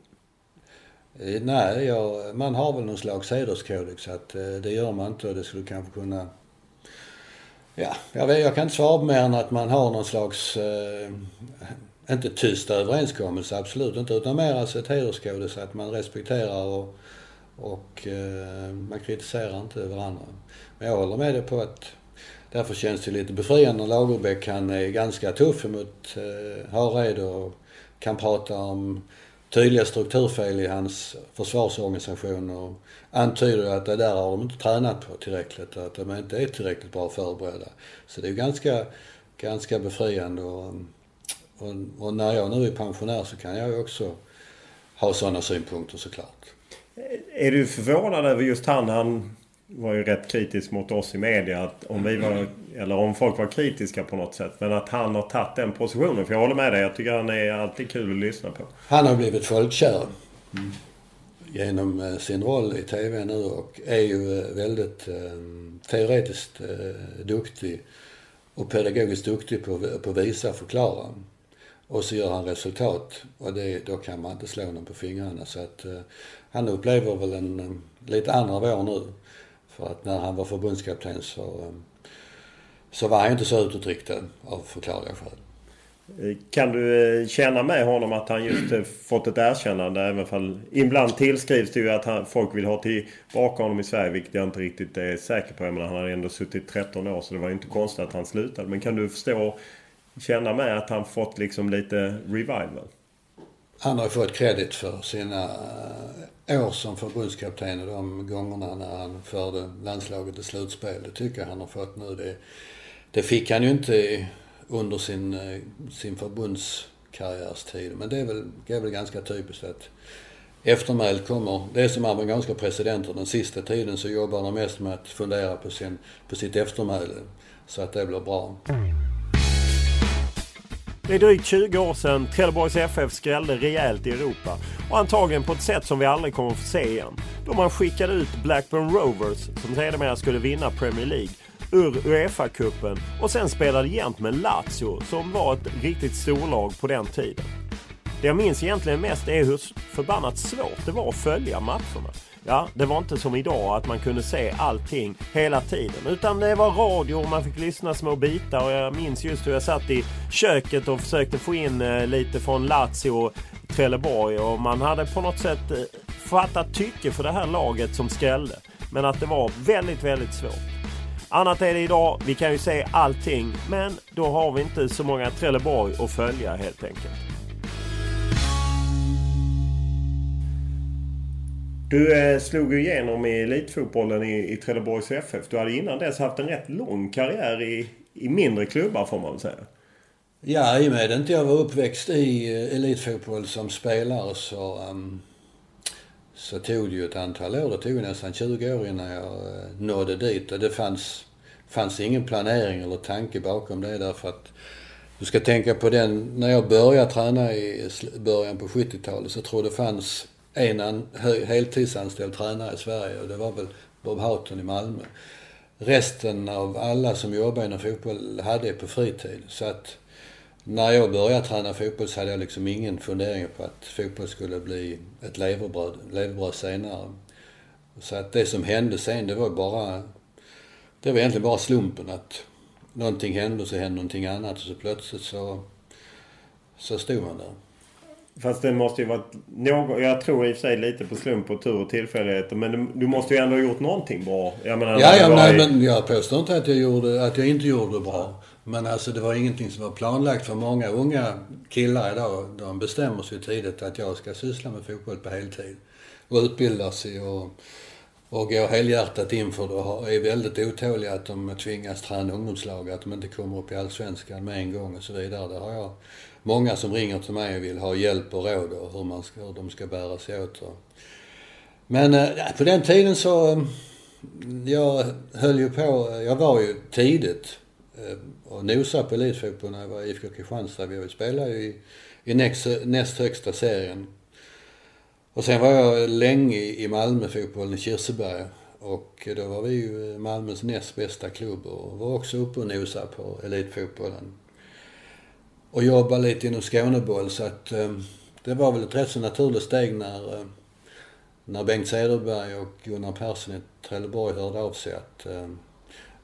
Eh, nej, jag, man har väl någon slags hederskodex att det gör man inte och det skulle kanske kunna Ja, jag, vet, jag kan inte svara mer än att man har någon slags, eh, inte tysta överenskommelse, absolut inte, utan mer alltså ett hederskode så att man respekterar och, och eh, man kritiserar inte varandra. Men jag håller med dig på att därför känns det lite befriande när Lagerbäck, han är ganska tuff mot eh, Hareide och kan prata om tydliga strukturfel i hans försvarsorganisation och antyder att det där har de inte tränat på tillräckligt att de inte är tillräckligt bra förberedda. Så det är ganska, ganska befriande och, och, och när jag nu är pensionär så kan jag ju också ha sådana synpunkter såklart. Är du förvånad över just han? Han var ju rätt kritisk mot oss i media. Att om vi var, eller om folk var kritiska på något sätt. Men att han har tagit den positionen. För jag håller med dig. Jag tycker han är alltid kul att lyssna på. Han har blivit folkkär. Mm. Genom eh, sin roll i TV nu och är ju eh, väldigt eh, teoretiskt eh, duktig. Och pedagogiskt duktig på, på visa och förklara. Och så gör han resultat. Och det, då kan man inte slå honom på fingrarna. Så att eh, han upplever väl en lite andra vår nu. För att när han var förbundskapten så, eh, så var han inte så utåtriktad av förklarliga skäl. Eh, kan du eh, känna med honom att han just fått ett erkännande? Även fall ibland tillskrivs det ju att han, folk vill ha tillbaka honom i Sverige. Vilket jag inte riktigt är säker på. Jag menar, han har ändå suttit 13 år så det var ju inte konstigt att han slutade. Men kan du förstå, känna med att han fått liksom lite revival? Han har fått credit för sina eh, år som förbundskapten och de gångerna när han förde landslaget till slutspel. Det tycker jag han har fått nu. Det, det fick han ju inte under sin, eh, sin förbundskarriärstid. Men det är väl, det är väl ganska typiskt att eftermälet kommer. Det är som amerikanska presidenter. Den sista tiden så jobbar de mest med att fundera på, sin, på sitt eftermäle. Så att det blir bra. Det är drygt 20 år sedan Trelleborgs FF skrällde rejält i Europa och antagligen på ett sätt som vi aldrig kommer att få se igen. Då man skickade ut Blackburn Rovers, som sedermera skulle vinna Premier League, ur Uefa-cupen och sen spelade jämt med Lazio som var ett riktigt storlag på den tiden. Det jag minns egentligen mest är hur förbannat svårt det var att följa matcherna. Ja, det var inte som idag att man kunde se allting hela tiden. Utan det var radio och man fick lyssna små bitar. Och jag minns just hur jag satt i köket och försökte få in eh, lite från Lazio och Trelleborg. Och man hade på något sätt eh, fattat tycke för det här laget som skrällde. Men att det var väldigt, väldigt svårt. Annat är det idag. Vi kan ju se allting. Men då har vi inte så många Trelleborg att följa helt enkelt. Du eh, slog ju igenom i elitfotbollen i, i Trelleborgs FF. Du hade innan dess haft en rätt lång karriär i, i mindre klubbar får man väl säga. Ja, i och med att inte jag var uppväxt i eh, elitfotboll som spelare så, um, så tog det ju ett antal år. Det tog nästan 20 år innan jag uh, nådde dit. Och det fanns, fanns ingen planering eller tanke bakom det därför att du ska tänka på den, när jag började träna i början på 70-talet så tror jag det fanns en heltidsanställd tränare i Sverige och det var väl Bob Houghton i Malmö. Resten av alla som jobbade inom fotboll hade det på fritid. Så att när jag började träna fotboll så hade jag liksom ingen fundering på att fotboll skulle bli ett levebröd, levebröd senare. Så att det som hände sen, det var bara... Det var egentligen bara slumpen att någonting hände och så hände någonting annat och så plötsligt så, så stod man där. Fast det måste ju varit något, jag tror i och för sig lite på slump och tur och tillfälligheter. Men du, måste ju ändå ha gjort någonting bra. Jag menar, ja, ja nej, i... men jag påstår inte att jag, gjorde, att jag inte gjorde bra. Men alltså det var ingenting som var planlagt för många unga killar idag. De bestämmer sig tidigt att jag ska syssla med fotboll på heltid. Och utbilda sig och, och går helhjärtat inför det och är väldigt otåliga att de tvingas träna ungdomslag, att de inte kommer upp i Allsvenskan med en gång och så vidare. Det har jag många som ringer till mig och vill ha hjälp och råd och hur, man ska, hur de ska bära sig åt. Men eh, på den tiden så, mm, jag höll ju på, jag var ju tidigt eh, och nosade på elitfotboll när jag var i IFK Kristianstad. Vi spelade ju i, i näst, näst högsta serien. Och sen var jag länge i Malmöfotbollen i Kirseberg. Och då var vi ju Malmös näst bästa klubb och var också uppe och nosade på elitfotbollen och jobba lite inom Skåneboll så att eh, det var väl ett rätt så naturligt steg när, eh, när Bengt Cederberg och Gunnar Persson i Trelleborg hörde av sig att, eh,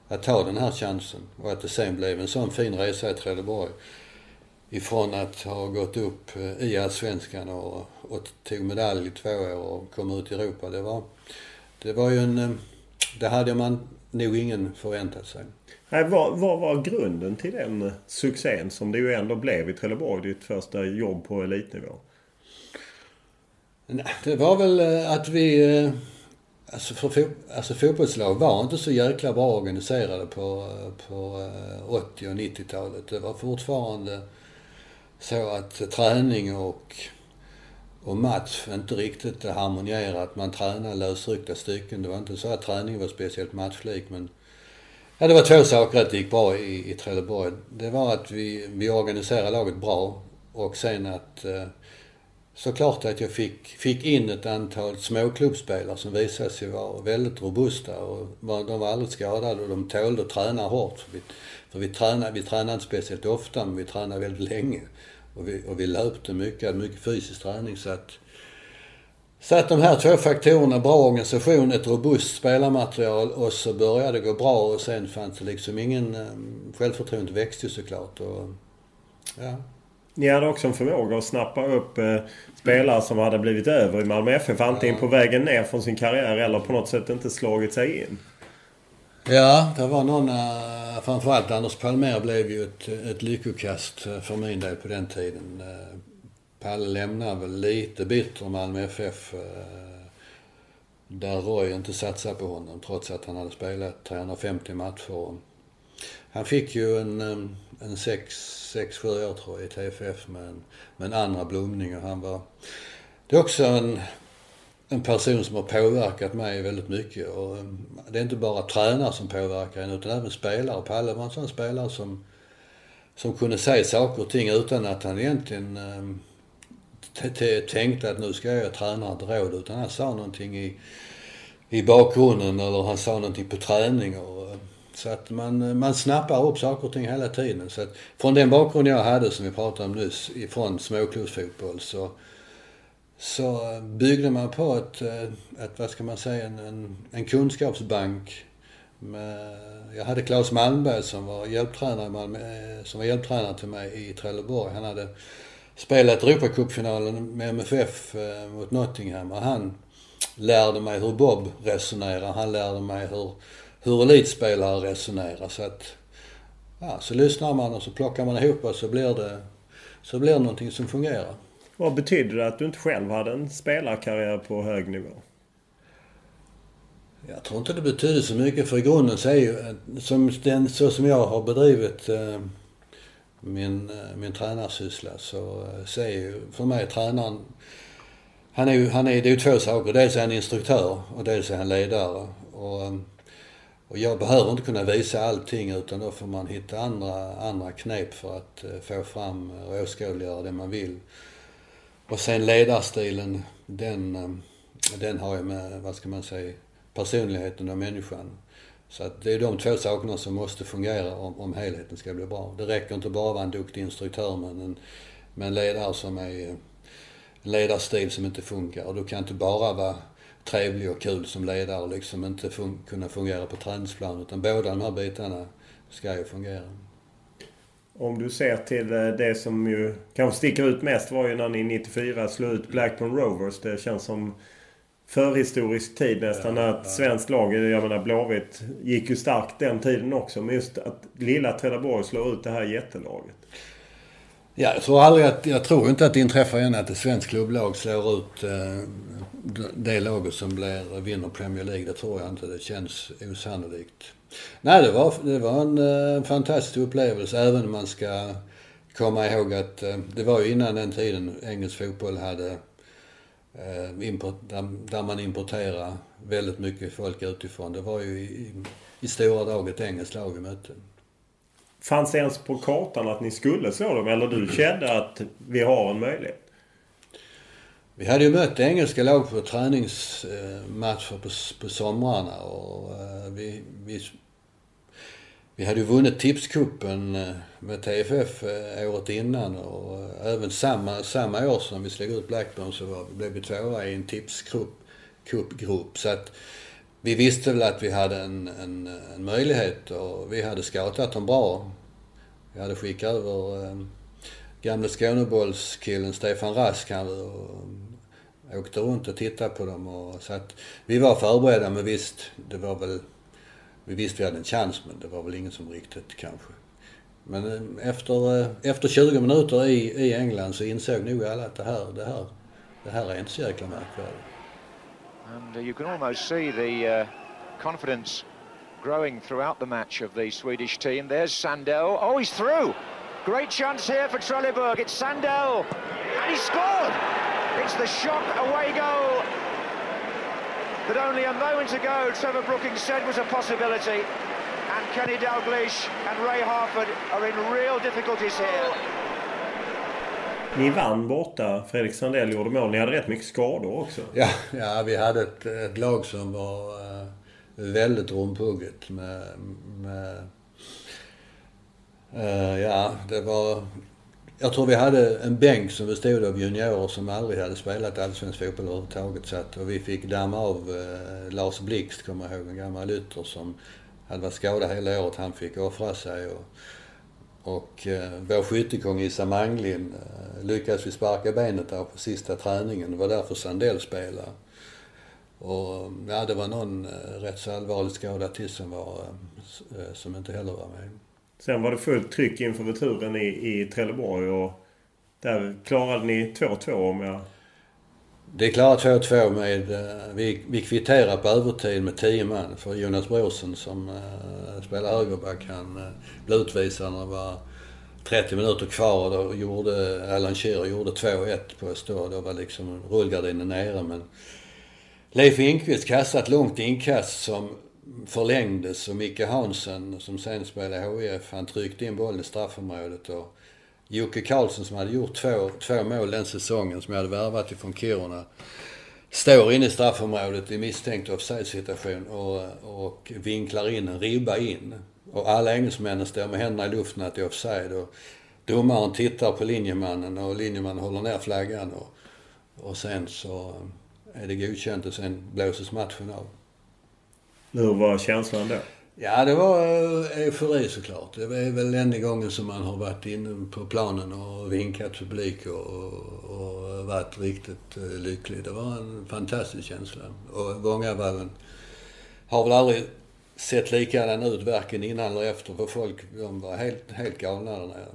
att ta den här chansen och att det sen blev en sån fin resa i Trelleborg. Ifrån att ha gått upp eh, i Allsvenskan och, och tog medalj i två år och kom ut i Europa. Det var, det var ju en... Eh, det hade man nog ingen förväntat sig. Nej, vad, vad var grunden till den succén som det ju ändå blev i Trelleborg, ditt första jobb på elitnivå? Det var väl eh, att vi... Eh, alltså, för, alltså fotbollslag var inte så jäkla bra organiserade på, eh, på 80 och 90-talet. Det var fortfarande så att träning och, och match inte riktigt harmonierade. Att man tränade lösryckta stycken. Det var inte så att träningen var speciellt matchlik men Ja, det var två saker att det gick bra i, i Trelleborg. Det var att vi, vi organiserade laget bra och sen att eh, såklart att jag fick, fick in ett antal småklubbspelare som visade sig vara väldigt robusta och var, de var aldrig skadade och de tålde att träna hårt. För vi, för vi, tränade, vi tränade inte speciellt ofta men vi tränade väldigt länge. Och vi, och vi löpte mycket, hade mycket fysisk träning så att så att de här två faktorerna, bra organisation, ett robust spelarmaterial och så började det gå bra och sen fanns det liksom ingen... Um, självförtroendet växte ju såklart och... Ja. Ni hade också en förmåga att snappa upp eh, spelare som hade blivit över i Malmö FF. Antingen ja. på vägen ner från sin karriär eller på något sätt inte slagit sig in. Ja, det var någon... Uh, framförallt Anders Palmér blev ju ett, ett lyckokast eh, för min del på den tiden. Palle lämnar väl lite bitter Malmö FF. Eh, där Roy inte satsade på honom trots att han hade spelat 350 matcher. Han fick ju en, eh, en 6-7 år tror jag i TFF med en, med en andra blomning och han var... Det är också en, en person som har påverkat mig väldigt mycket. Och eh, det är inte bara tränare som påverkar en utan även spelare. Palle var en sån spelare som, som kunde säga saker och ting utan att han egentligen tänkte att nu ska jag träna ett råd utan han sa någonting i, i bakgrunden eller han sa någonting på träning. Och, eh, så att man, eh, man snappar upp saker och ting hela tiden. Så att från den bakgrund jag hade som vi pratade om nyss, ifrån småklubbsfotboll så, så eh, byggde man på ett, ett vad ska man säga, en, en kunskapsbank. Med, jag hade Claes Malmberg som var hjälptränare, som var hjälptränare till mig i Trelleborg. Han hade spelat Europacupfinalen med MFF eh, mot Nottingham och han lärde mig hur Bob resonerar. Han lärde mig hur, hur elitspelare resonerar. Så att, ja, så lyssnar man och så plockar man ihop och så blir det, så blir det någonting som fungerar. Vad betyder det att du inte själv hade en spelarkarriär på hög nivå? Jag tror inte det betydde så mycket för i grunden så är ju, som den, så som jag har bedrivit eh, min, eh, min tränarsyssla så, eh, så är ju för mig tränaren, han är ju, han är, det är ju två saker. Dels är han instruktör och dels är han ledare. Och, eh, och jag behöver inte kunna visa allting utan då får man hitta andra, andra knep för att få fram och åskådliggöra det man vill. Och sen ledarstilen, den, den har ju med, vad ska man säga, personligheten och människan. Så att det är de två sakerna som måste fungera om, om helheten ska bli bra. Det räcker inte bara att vara en duktig instruktör men en, med en ledare som är en ledarstil som inte funkar. Och du kan inte bara vara trevlig och kul som ledare och liksom inte fun kunna fungera på träningsplan. Utan båda de här bitarna ska ju fungera. Om du ser till eh, det som ju kanske sticker ut mest var ju när ni 94 slog ut Blackburn Rovers. Det känns som förhistorisk tid nästan. Ja, att ja. svenskt lag, jag menar Blåvitt, gick ju starkt den tiden också. Men just att lilla Trelleborg slår ut det här jättelaget. Ja, jag tror aldrig att, jag tror inte att det inträffar igen att ett svenskt klubblag slår ut eh, det laget som blir, vinner Premier League. Det tror jag inte. Det känns osannolikt. Nej, det var, det var en eh, fantastisk upplevelse. Även om man ska komma ihåg att eh, det var ju innan den tiden engelsk fotboll hade import, där, där, man importerar väldigt mycket folk utifrån. Det var ju i, i stora drag ett engelskt lag vi mötte. Fanns det ens på kartan att ni skulle slå dem? Eller du kände att vi har en möjlighet? Vi hade ju mött engelska lag på träningsmatcher på, på somrarna och eh, vi, vi vi hade ju vunnit tipskuppen eh, med TFF eh, året innan och eh, även samma, samma år som vi slog ut Blackburn så var, blev vi tvåa i en tipskuppgrupp. Så att vi visste väl att vi hade en, en, en möjlighet och vi hade scoutat dem bra. Vi hade skickat över eh, gamle Skånebollskillen Stefan Rask han och åkte runt och tittade på dem. Och, så att vi var förberedda men visst, det var väl vi visste vi hade en chans men det var väl ingen som riktigt kanske. Men eh, efter, eh, efter 20 minuter i, i England så insåg nog alla att det här, det här, det här är inte så jäkla märkvärdigt. And uh, you can almost see the uh, confidence growing throughout the match of the Swedish team. There's Sandell. Oh, he's through! Great chance here for Trelleborg. It's Sandell. And he scored! It's the shock away goal that only a moment ago Trevor Brookings said was a possibility. And Kenny Dalglish and Ray Harford are in real difficulties here. Ni vann borta. Fredrik Sandell gjorde mål. Ni hade rätt mycket skador också. Ja, ja vi hade ett, ett lag som var uh, väldigt rumpugget med... med uh, ja, det var jag tror vi hade en bänk som bestod av juniorer som aldrig hade spelat allsvensk fotboll överhuvudtaget. Så att, och vi fick damma av eh, Lars Blixt, kommer jag ihåg, en gammal ytter som hade varit skadad hela året. Han fick offra sig. Och, och eh, vår skyttekung Issa Manglin eh, lyckades vi sparka benet där på sista träningen. Det var därför Sandell spelade. Och ja, det var någon eh, rätt så allvarligt skadad till som var, eh, eh, som inte heller var med. Sen var det fullt tryck inför returen i, i Trelleborg och där klarade ni 2-2 om jag... Det klarade 2-2 med... Eh, vi, vi kvitterade på övertid med 10 man. För Jonas Brosen som uh, spelar högerback han uh, blev utvisad när det var 30 minuter kvar och då gjorde Alan Shearer gjorde 2-1 på oss då. Då var liksom rullgardinen nere men Leif Inkvist kastade ett långt inkast som förlängdes och Micke Hansen som sen spelade HIF, han tryckte in bollen i straffområdet och Jocke Karlsson som hade gjort två, två mål den säsongen, som jag hade värvat ifrån Kiruna, står inne i straffområdet i misstänkt offside-situation och, och vinklar in en ribba in. Och alla engelsmännen står med händerna i luften att det är offside. Och domaren tittar på linjemannen och linjemannen håller ner flaggan och, och sen så är det godkänt och sen blåses matchen av. Hur var känslan då? Ja, det var eh, eufori såklart. Det är väl enda gången som man har varit inne på planen och vinkat publik och, och varit riktigt eh, lycklig. Det var en fantastisk känsla. Och Vångavallen har väl aldrig sett likadan ut varken innan eller efter. För folk de var helt, helt galna där nere.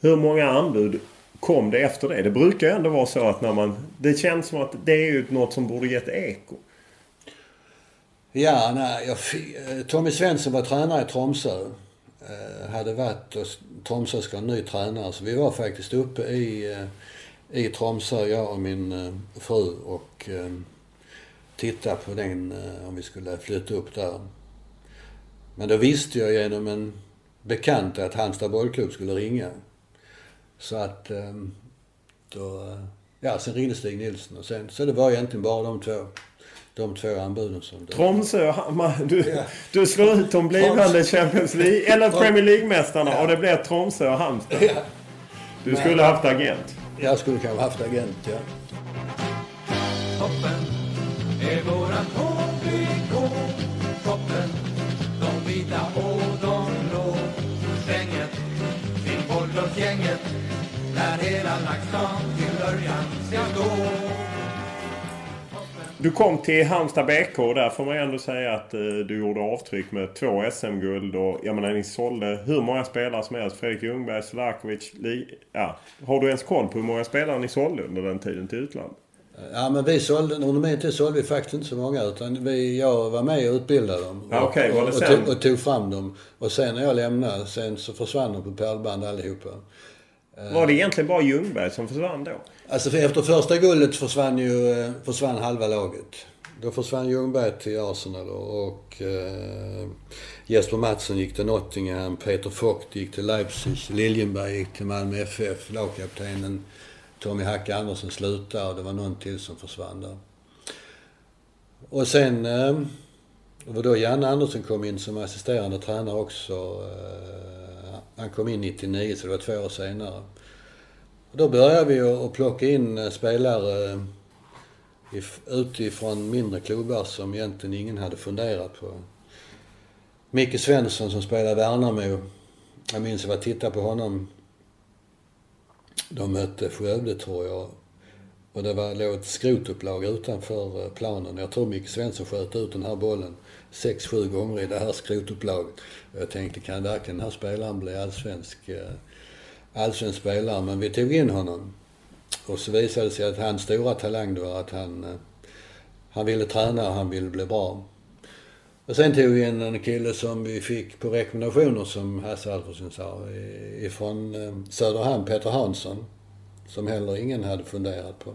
Hur många anbud kom det efter det? Det brukar ju ändå vara så att när man... Det känns som att det är ju något som borde gett eko. Ja, nej, jag, eh, Tommy Svensson var tränare i Tromsö. Eh, hade varit och Tromsö ska ha en ny tränare. Så vi var faktiskt uppe i, eh, i Tromsö, jag och min eh, fru och eh, tittade på den eh, om vi skulle flytta upp där. Men då visste jag genom en bekant att Halmstad bollklubb skulle ringa. Så att eh, då, eh, ja sen ringde Stig Nilsson och sen, så det var egentligen bara de två de två anbuden som... Tromsö och Hammar. Du, ja. du slår ut de blivande Champions League, eller Premier League-mästarna ja. och det blev Tromsö och Halmstad. Ja. Du Men, skulle haft agent. Jag skulle kanske haft agent, ja. Toppen är våran HBK. Toppen, de vita och de blå. Stränget till bollklubbsgänget där hela LaxTon till början ska gå. Du kom till Halmstad BK och där får man ju ändå säga att eh, du gjorde avtryck med två SM-guld och jag menar ni sålde hur många spelare som helst. Fredrik Ljungberg, Selakovic. Ja. Har du ens koll på hur många spelare ni sålde under den tiden till utlandet? Ja men vi sålde, under min tid sålde vi faktiskt inte så många utan vi, jag var med och utbildade dem. Ja, okay, och, och, tog, och, tog, fram dem. Och sen när jag lämnade, sen så försvann de på pärlband allihopa. Var det egentligen bara Ljungberg som försvann då? Alltså för efter första guldet försvann ju eh, försvann halva laget. Då försvann Ljungberg till Arsenal och eh, Jesper Mattsson gick till Nottingham, Peter Vogt gick till Leipzig, Liljenberg gick till Malmö FF, lagkaptenen Tommy Hacke Andersson slutade och det var någon till som försvann där. Och sen eh, det var då Janne Andersson kom in som assisterande tränare också. Eh, han kom in 99 så det var två år senare. Då började vi att plocka in eh, spelare eh, utifrån mindre klubbar som egentligen ingen hade funderat på. Micke Svensson som spelade Värnamo. Jag minns att jag tittade på honom. De mötte Skövde tror jag. Och det var, låg ett skrotupplag utanför eh, planen. Jag tror Micke Svensson sköt ut den här bollen sex, sju gånger i det här skrotupplaget. Jag tänkte, kan verkligen den här spelaren bli allsvensk? Allsvensk spelare, men vi tog in honom. Och så visade det sig att hans stora talang då var att han, eh, han ville träna och han ville bli bra. Och sen tog vi in en kille som vi fick på rekommendationer, som Hasse Alfredsson sa, ifrån eh, Söderhamn, Peter Hansson. Som heller ingen hade funderat på.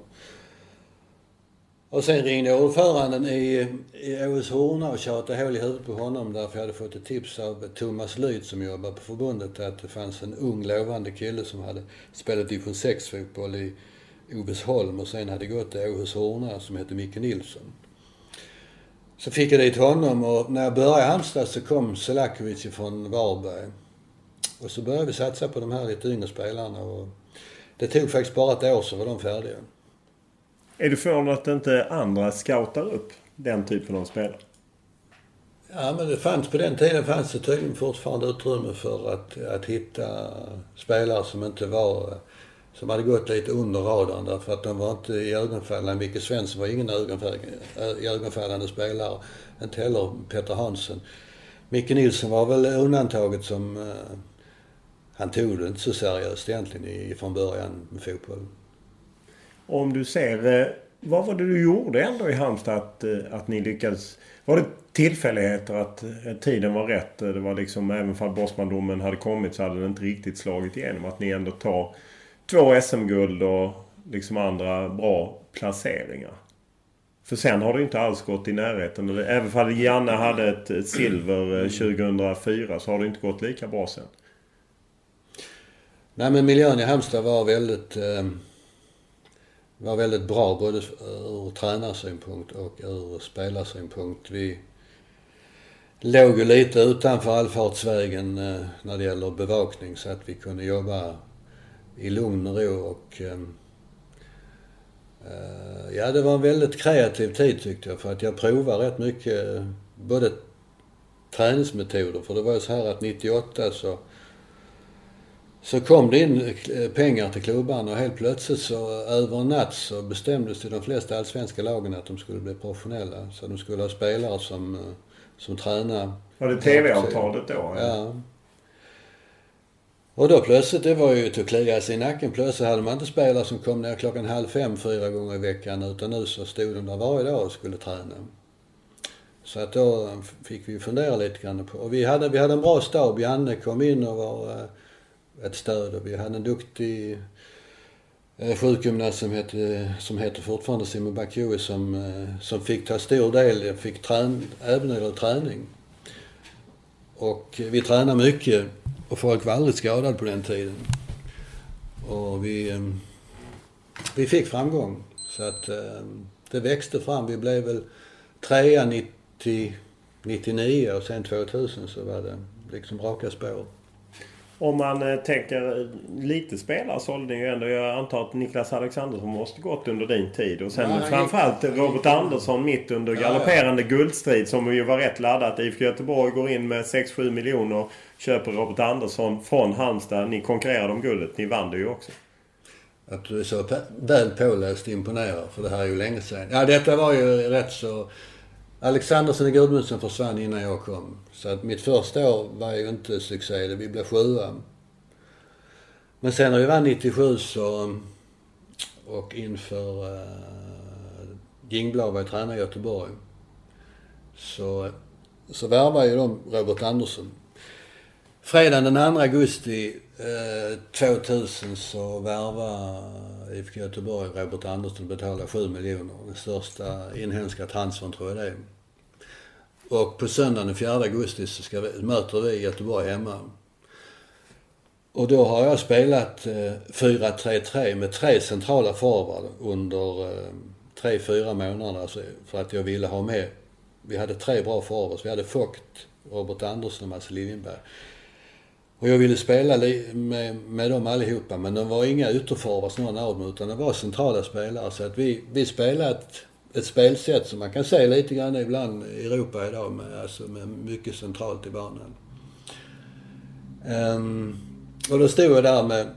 Och sen ringde ordföranden i, i OS Horna och tjatade hål i huvudet på honom därför jag hade fått ett tips av Thomas Lyd som jobbar på förbundet att det fanns en ung lovande kille som hade spelat division 6-fotboll i Ovesholm och sen hade gått till OS Horna som hette Micke Nilsson. Så fick jag dit honom och när jag började i Halmstad så kom Selakovic från Varberg. Och så började vi satsa på de här lite yngre spelarna och det tog faktiskt bara ett år så var de färdiga. Är du förvånad att inte andra scoutar upp den typen av spelare? Ja, men det fanns på den tiden fanns det tydligen fortfarande utrymme för att, att hitta spelare som inte var som hade gått lite under radarn därför att de var inte i ögonfallande. Micke Svensson var ingen ögonfallande eh, spelare. Inte heller Peter Hansen. Micke Nilsson var väl undantaget som... Eh, han tog det inte så seriöst egentligen från början med fotboll. Om du ser, eh, vad var det du gjorde ändå i Halmstad att, eh, att ni lyckades? Var det tillfälligheter att eh, tiden var rätt? Det var liksom, även om Bosmandomen hade kommit så hade den inte riktigt slagit igenom. Att ni ändå tar två SM-guld och liksom andra bra placeringar. För sen har det inte alls gått i närheten. Även om Janne hade ett silver 2004 så har det inte gått lika bra sen. Nej men miljön i Halmstad var väldigt eh var väldigt bra både ur tränarsynpunkt och ur spelarsynpunkt. Vi låg ju lite utanför allfartsvägen eh, när det gäller bevakning så att vi kunde jobba i lugn och ro och ehm, eh, Ja, det var en väldigt kreativ tid tyckte jag för att jag provade rätt mycket eh, både träningsmetoder för det var ju så här att 98 så så kom det in eh, pengar till klubbarna och helt plötsligt så över en natt så bestämdes det de flesta allsvenska lagen att de skulle bli professionella. Så de skulle ha spelare som, eh, som tränar. Var det TV-avtalet då? Ja. Och då plötsligt, det var ju att klia sig i nacken. Plötsligt hade man inte spelare som kom ner klockan halv fem fyra gånger i veckan utan nu så stod de där varje dag och skulle träna. Så att då fick vi fundera lite grann på... Och vi hade, vi hade en bra stab. Janne kom in och var eh, ett stöd och vi hade en duktig eh, sjukgymnast som heter, som heter fortfarande Simon Bakui som, eh, som fick ta stor del, fick trän, även när det träning. Och vi tränade mycket och folk var aldrig skadade på den tiden. Och vi, eh, vi fick framgång. Så att det växte fram. Vi blev väl trea 90, 99 och sen 2000 så var det liksom raka spår. Om man eh, tänker lite spelare sålde ni ju ändå. Jag antar att Niklas Alexandersson måste gått under din tid. Och sen ja, framförallt gick... Robert Andersson mitt under galopperande ja, ja. guldstrid som ju var rätt laddat. IFK Göteborg går in med 6-7 miljoner. Köper Robert Andersson från Halmstad. Ni konkurrerade om guldet. Ni vann det ju också. Att du är så väl påläst imponerar, för det här är ju länge sedan. Ja, detta var ju rätt så... Alexandersson och Gudmundsen försvann innan jag kom. Så att mitt första år var ju inte succé. Vi blev sjua. Men sen när vi vann 97 så... Och inför... Eh, uh, Gingblad var tränare i Göteborg. Så, så värvade ju de Robert Andersson. Fredagen den 2 augusti eh, 2000 så värvade IFK Göteborg Robert Andersson betalade 7 miljoner. Den största inhemska transfern tror jag det är. Och på söndagen den 4 augusti så ska vi, möter vi Göteborg hemma. Och då har jag spelat eh, 4-3-3 med tre centrala forward under eh, tre, fyra månader. Alltså för att jag ville ha med. Vi hade tre bra forwards. Vi hade Vogt, Robert Andersson och Mats Liljenberg. Och jag ville spela med, med dem allihopa men de var inga ytterforwards någon av dem utan det var centrala spelare. Så att vi, vi spelade ett, ett spelsätt som man kan se lite grann ibland i Europa idag med, alltså med mycket centralt i banan. Um, och då stod jag där med,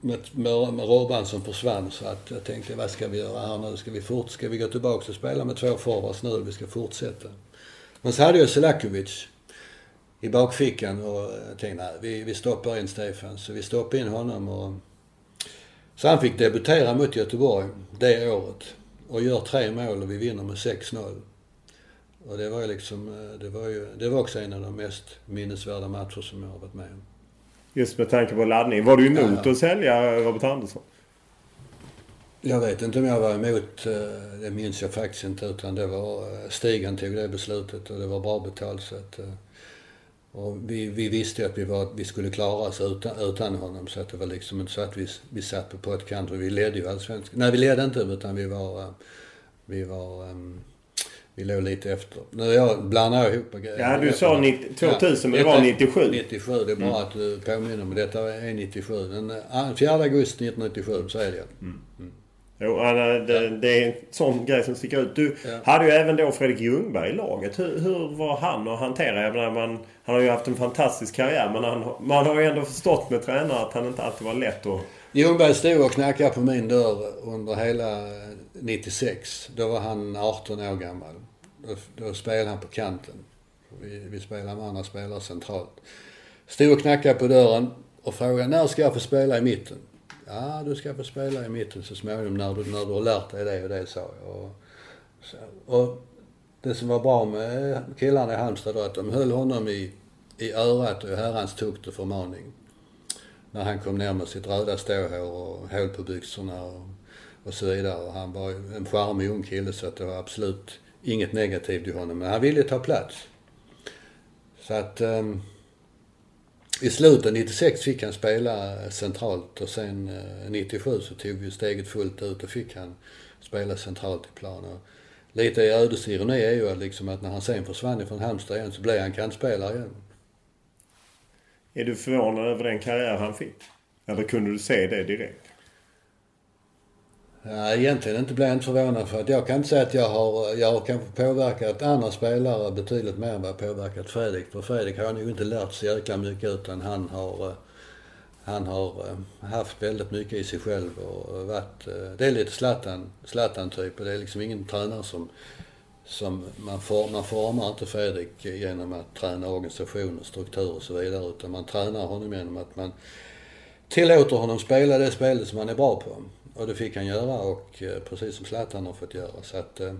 med, med, med Robban som försvann så att jag tänkte vad ska vi göra här nu? Ska vi, fort, ska vi gå tillbaka och spela med två forwards nu eller vi ska fortsätta? Men så hade jag Selakovic i bakfickan och jag tänkte nej, vi, vi stoppar in Stefan. Så vi stoppade in honom och... Så han fick debutera mot Göteborg det året. Och gör tre mål och vi vinner med 6-0. Och det var ju liksom, det var ju, det var också en av de mest minnesvärda matcher som jag har varit med om. Just med tanke på laddning. Var du emot ja, ja. att sälja Robert Andersson? Jag vet inte om jag var emot, eh, det minns jag faktiskt inte. Utan det var, eh, Stigan tog det beslutet och det var bra betalt så att... Eh, och vi, vi visste att vi, var, vi skulle klara oss utan, utan honom så att det var liksom inte så att vi, vi satt på pottkant och vi ledde ju allsvenskan. Nej, vi ledde inte utan vi var, eh, vi var, um, vi låg lite efter. Nu jag blandar ihop grejer. Ja, du sa 90, 2000 men det var 97. 97, det är bra mm. att du påminner mig. Detta är 97. Den 4 eh, augusti 1997, så är det. Mm. Jo, det, det är en sån grej som sticker ut. Du ja. hade ju även då Fredrik Ljungberg i laget. Hur, hur var han att hantera? Jag menar, man, han har ju haft en fantastisk karriär men han, man har ju ändå förstått med tränare att han inte alltid var lätt att... Ljungberg stod och knackade på min dörr under hela 96. Då var han 18 år gammal. Då, då spelade han på kanten. Vi, vi spelade med andra spelare centralt. Stod och knackade på dörren och frågade när ska jag få spela i mitten? Ja, du ska få spela i mitten så småningom när du, när du har lärt dig det och det, sa jag. Och, så, och det som var bra med killarna i Halmstad var att de höll honom i, i örat och i herrans tukt och förmaning. När han kom ner med sitt röda ståhår och hål på byxorna och, och så vidare. Och han var en charmig ung kille så att det var absolut inget negativt i honom. Men han ville ta plats. Så att um, i slutet 96 fick han spela centralt och sen eh, 97 så tog vi steget fullt ut och fick han spela centralt i plan. Och lite i ödets ironi är ju att, liksom att när han sen försvann ifrån Halmstad igen så blev han kantspelare igen. Är du förvånad över den karriär han fick? Eller kunde du se det direkt? Nej, egentligen inte blir jag inte förvånad för att jag kan inte säga att jag har, jag har kanske påverkat andra spelare betydligt mer än vad jag påverkat Fredrik. För Fredrik har nog inte lärt sig jäkla mycket utan han har, eh, han har eh, haft väldigt mycket i sig själv och eh, varit, det är lite Zlatan, Zlatan-typ och det är liksom ingen tränare som, som man, for, man formar inte Fredrik genom att träna organisation och struktur och så vidare utan man tränar honom genom att man tillåter honom spela det spelet som han är bra på. Och det fick han göra och eh, precis som Zlatan har fått göra. Så att, eh,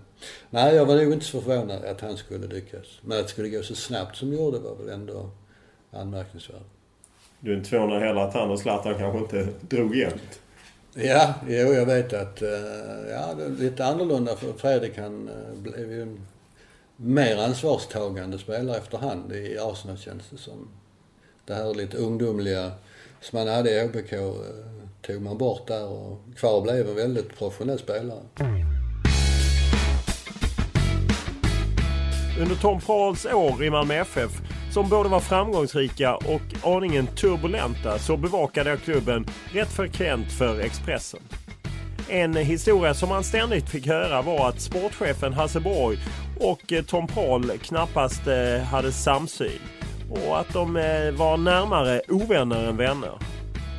nej jag var nog inte så förvånad att han skulle lyckas. Men att det skulle gå så snabbt som det gjorde var väl ändå anmärkningsvärt. Du är inte förvånad heller att han och Zlatan kanske inte drog jämnt? Ja, jo, jag vet att, eh, ja det är lite annorlunda för Fredrik han blev ju en mer ansvarstagande spelare efterhand i Arsenal känns det som. Det här lite ungdomliga som man hade i ÅBK tog man bort där och kvar blev en väldigt professionell spelare. Under Tom Prahls år i Malmö FF, som både var framgångsrika och aningen turbulenta, så bevakade jag klubben rätt frekvent för Expressen. En historia som man ständigt fick höra var att sportchefen Hasse Borg och eh, Tom Prahl knappast eh, hade samsyn och att de eh, var närmare ovänner än vänner.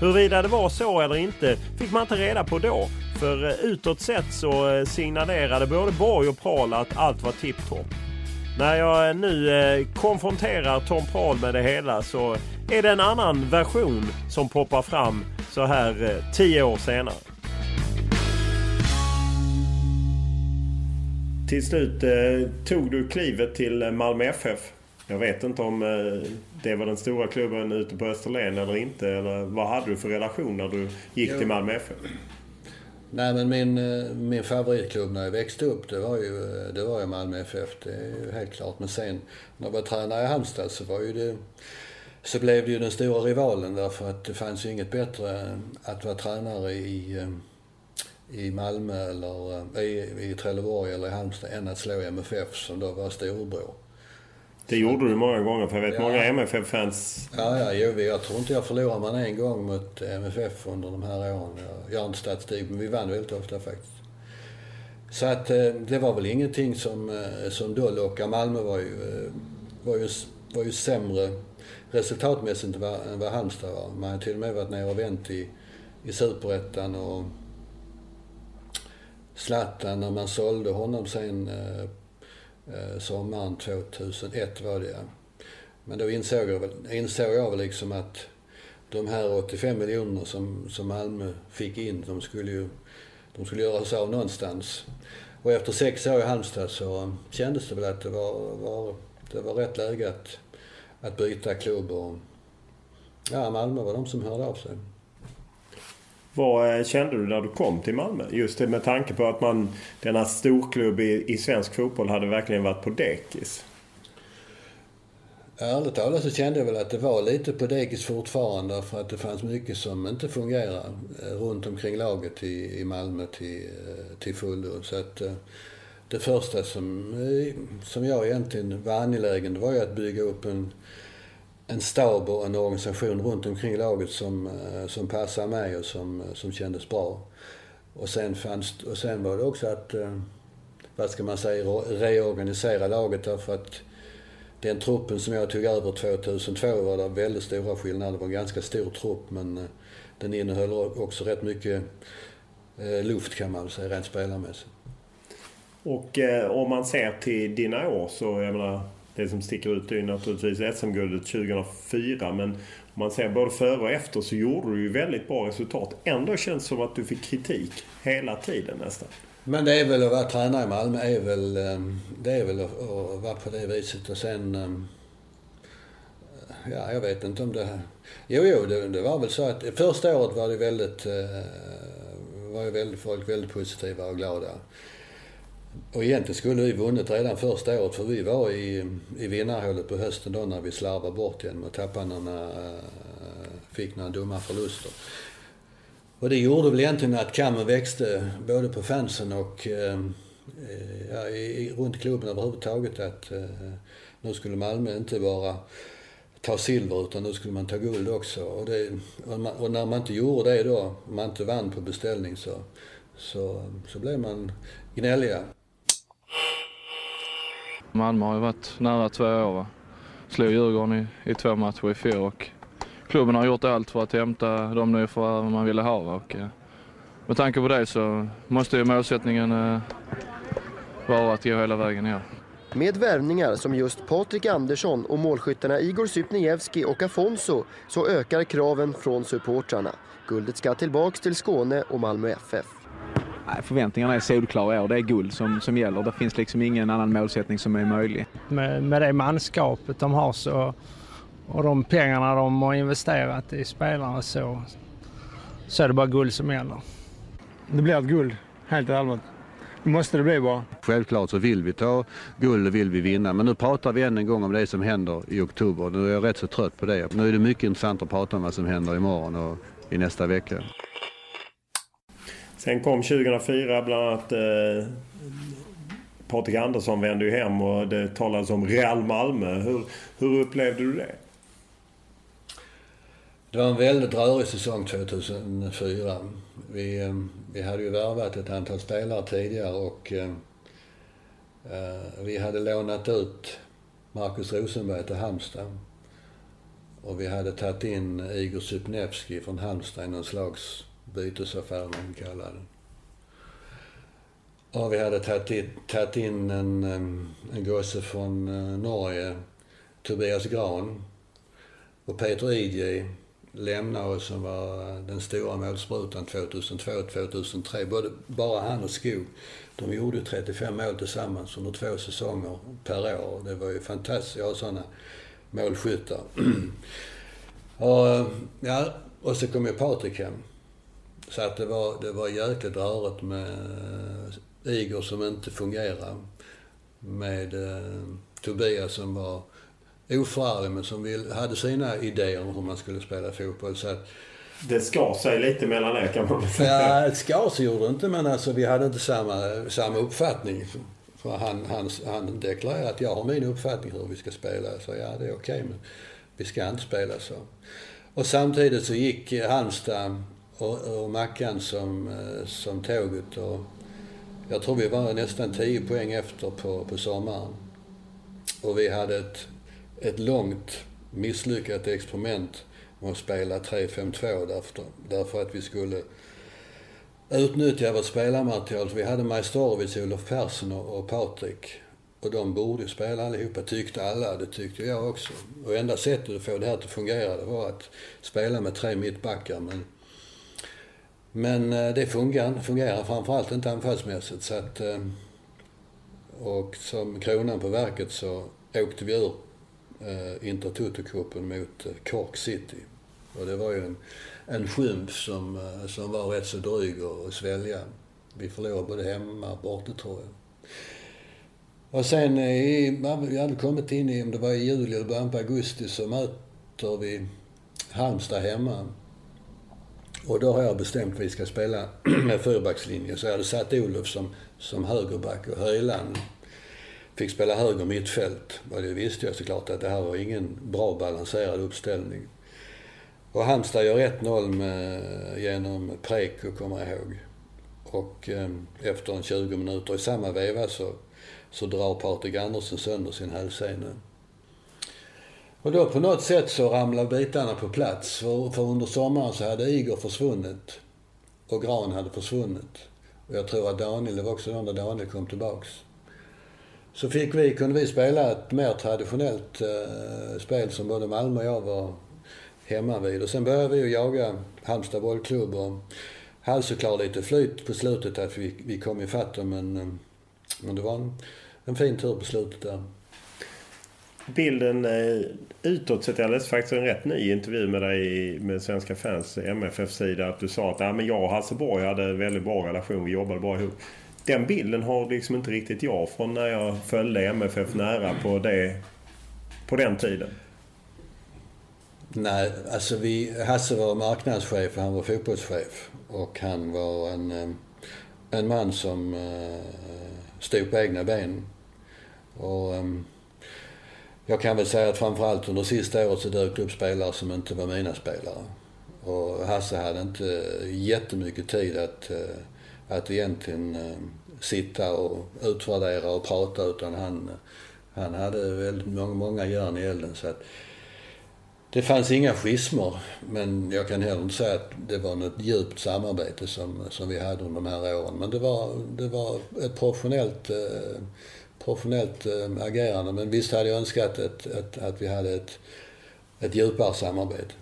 Huruvida det var så eller inte fick man inte reda på då. För eh, utåt sett så eh, signalerade både Borg och Prahl att allt var tipptopp. När jag eh, nu konfronterar Tom Prahl med det hela så är det en annan version som poppar fram så här tio år senare. Till slut tog du klivet till Malmö FF. Jag vet inte om eh, det var den stora klubben ute på Österlen eller inte. Eller vad hade du för relation när du gick jo. till Malmö FF? Nej men min, eh, min favoritklubb när jag växte upp det var ju, eh, det var ju Malmö FF. Det är ju helt klart. Men sen när jag var tränare i Halmstad så var ju det så blev det ju den stora rivalen därför att det fanns ju inget bättre att vara tränare i, i Malmö eller i, i Trelleborg eller i Halmstad än att slå MFF som då var storebror. Det gjorde du många gånger för jag vet ja. många MFF-fans... Ja, ja, jo, jag tror inte jag förlorade man en gång mot MFF under de här åren. Jag, har inte statistik, men vi vann väldigt ofta faktiskt. Så att eh, det var väl ingenting som, eh, som då lockade. Malmö var ju, eh, var ju, var ju sämre resultatmässigt än vad Halmstad var. Man har till och med varit nere och vänt i, i Superettan och Zlatan när man sålde honom sen Eh, sommaren 2001 var det ja. Men då insåg jag väl, insåg jag väl liksom att de här 85 miljonerna som, som Malmö fick in, de skulle ju de skulle göra sig av någonstans. Och efter sex år i Halmstad så kändes det väl att det var, var, det var rätt läge att, att byta klubb och ja, Malmö var de som hörde av sig. Vad eh, kände du när du kom till Malmö? Just det med tanke på att man, denna storklubb i, i svensk fotboll hade verkligen varit på dekis. Ärligt talat så kände jag väl att det var lite på dekis fortfarande för att det fanns mycket som inte fungerade eh, runt omkring laget i, i Malmö till, eh, till fullo. Så att det första som, som jag egentligen var angelägen det var ju att bygga upp en en stab och en organisation runt omkring laget som, eh, som passade mig och som, eh, som kändes bra. Och sen, fanns, och sen var det också att, eh, vad ska man säga, reorganisera laget därför att den truppen som jag tog över 2002 var det väldigt stora skillnader. Det var en ganska stor trupp men den innehöll också rätt mycket luft kan man säga rent spelarmässigt. Och eh, om man ser till dina år så, jag menar, det som sticker ut är ju naturligtvis SM-guldet 2004. Men om man ser både före och efter så gjorde du ju väldigt bra resultat. Ändå känns det som att du fick kritik hela tiden nästan. Men det är väl att vara tränare i Malmö är väl, ehm, det är väl att, vara på det viset. Och sen... Ehm, ja, jag vet inte om det... Jo, jo, det, det var väl så att första året var det väldigt... Eh, var ju väldigt, folk väldigt positiva och glada. Och egentligen skulle vi vunnit redan första året för vi var i, i vinnarhålet på hösten då när vi slarvade bort genom att tappa några, eh, fick några dumma förluster. Och det gjorde väl egentligen att kammen växte både på fansen och eh, eh, ja, i, runt klubben överhuvudtaget att nu skulle Malmö inte bara ta silver utan nu skulle man ta guld också. Och, det, och, man, och när man inte gjorde det då, om man inte vann på beställning så, så, så blev man gnälliga. Malmö har ju varit nära två år. Va? Slog Djurgården i, i två matcher i fjol och klubben har gjort allt för att hämta de nyförvärv man ville ha. Och, eh, med tanke på det så måste ju målsättningen eh, vara att gå hela vägen ner. Med värvningar som just Patrik Andersson och målskyttarna Igor Sypniewski och Afonso så ökar kraven från supportrarna. Guldet ska tillbaks till Skåne och Malmö FF. Nej, förväntningarna är solklara i år. Det är guld som, som gäller. Det finns liksom ingen annan målsättning som är möjlig. Med, med det manskapet de har så, och de pengarna de har investerat i spelarna så, så är det bara guld som gäller. Det blir ett guld, helt allmänt. Det måste det bli bara. Självklart så vill vi ta guld och vill vi vinna. Men nu pratar vi än en gång om det som händer i oktober. Nu är jag rätt så trött på det. Nu är det mycket intressant att prata om vad som händer imorgon och i nästa vecka. Sen kom 2004 bland annat eh, Patrik Andersson vände ju hem och det talades om Real Malmö. Hur, hur upplevde du det? Det var en väldigt rörig säsong 2004. Vi, eh, vi hade ju värvat ett antal spelare tidigare och eh, eh vi hade lånat ut Markus Rosenberg till Halmstad. Och vi hade tagit in Igor Sypnevski från Halmstad i någon slags bytesaffär, man kallar den. Och vi hade tagit in en, en gosse från eh, Norge, Tobias Gran. Och Peter Idje lämnade oss som var eh, den stora målsprutan 2002-2003. Både, bara han och Skog. De gjorde 35 mål tillsammans under två säsonger per år. Det var ju fantastiskt Jag ha sådana målskyttar. och, eh, ja, och så kom ju Patrik hem. Så att det var, det var jäkligt rörigt med Igor som inte fungerade. Med eh, Tobias som var oförarglig men som vill, hade sina idéer om hur man skulle spela fotboll. Så att, det skar sig lite mellan er kan man säga. Ja, det skar sig gjorde det inte men alltså vi hade inte samma, samma uppfattning. För han, han, han deklarerade att jag har min uppfattning hur vi ska spela. Så ja, det är okej okay, men vi ska inte spela så. Och samtidigt så gick Halmstad och, och Mackan som, eh, som tåget och jag tror vi var nästan 10 poäng efter på, på sommaren. Och vi hade ett ett långt misslyckat experiment med att spela 3-5-2 därför, därför att vi skulle utnyttja vårt spelarmaterial. Vi hade Majstorovic, Olof Persson och, och Patrik. Och de borde spela allihopa, tyckte alla. Det tyckte jag också. Och enda sättet att få det här att fungera det var att spela med tre mittbackar. Men, men eh, det fungerar, fungerar framförallt inte anfallsmässigt. Så att, eh, och som kronan på verket så åkte vi ur eh, Intertoto-cupen mot eh, Cork City. Och det var ju en, en skymf som, som var rätt så dryg att svälja. Vi förlorade både hemma och borta tror jag. Och sen i, vi hade kommit in i, om det var i juli eller början på augusti, så möter vi Halmstad hemma. Och då har jag bestämt att vi ska spela med fyrbackslinje. Så jag hade satt Olof som, som högerback och Höjland fick spela höger mittfält. Och det visste jag såklart att det här var ingen bra balanserad uppställning. Och Halmstad gör 1-0 genom Preko, kommer jag ihåg. Och eh, efter en 20 minuter i samma veva så, så drar Patrik Andersson sönder sin hälsena. Och då på något sätt så ramlade bitarna på plats. För, för under sommaren så hade Igor försvunnit. Och Gran hade försvunnit. Och jag tror att Daniel, det var också när Daniel kom tillbaks så fick vi, kunde vi spela ett mer traditionellt eh, spel som både Malmö och jag var hemma vid. Och sen började vi att jaga Halmstad bollklubb och hade såklart lite flyt på slutet att vi, vi kom ifatt dem men, eh, men det var en, en fin tur på slutet där. Bilden eh, utåt sett, jag läste faktiskt en rätt ny intervju med dig med Svenska fans MFF-sida. Att du sa att ja, men jag och Hasse Borg hade en väldigt bra relation, vi jobbade bra ihop den bilden har liksom inte riktigt jag från när jag följde MFF nära på, det, på den tiden. Nej, alltså vi, Hasse var marknadschef och han var fotbollschef. Och han var en, eh, en man som eh, stod på egna ben. Och um, jag kan väl säga att framförallt under sista året så dök upp spelare som inte var mina spelare. Och Hasse hade inte jättemycket tid att eh, att egentligen eh, sitta och utvärdera och prata utan han, han hade väldigt många, många järn i elden. Så att det fanns inga schismer men jag kan heller inte säga att det var något djupt samarbete som, som vi hade under de här åren. Men det var, det var ett professionellt, eh, professionellt äh, agerande. Men visst hade jag önskat ett, ett, att vi hade ett, ett djupare samarbete.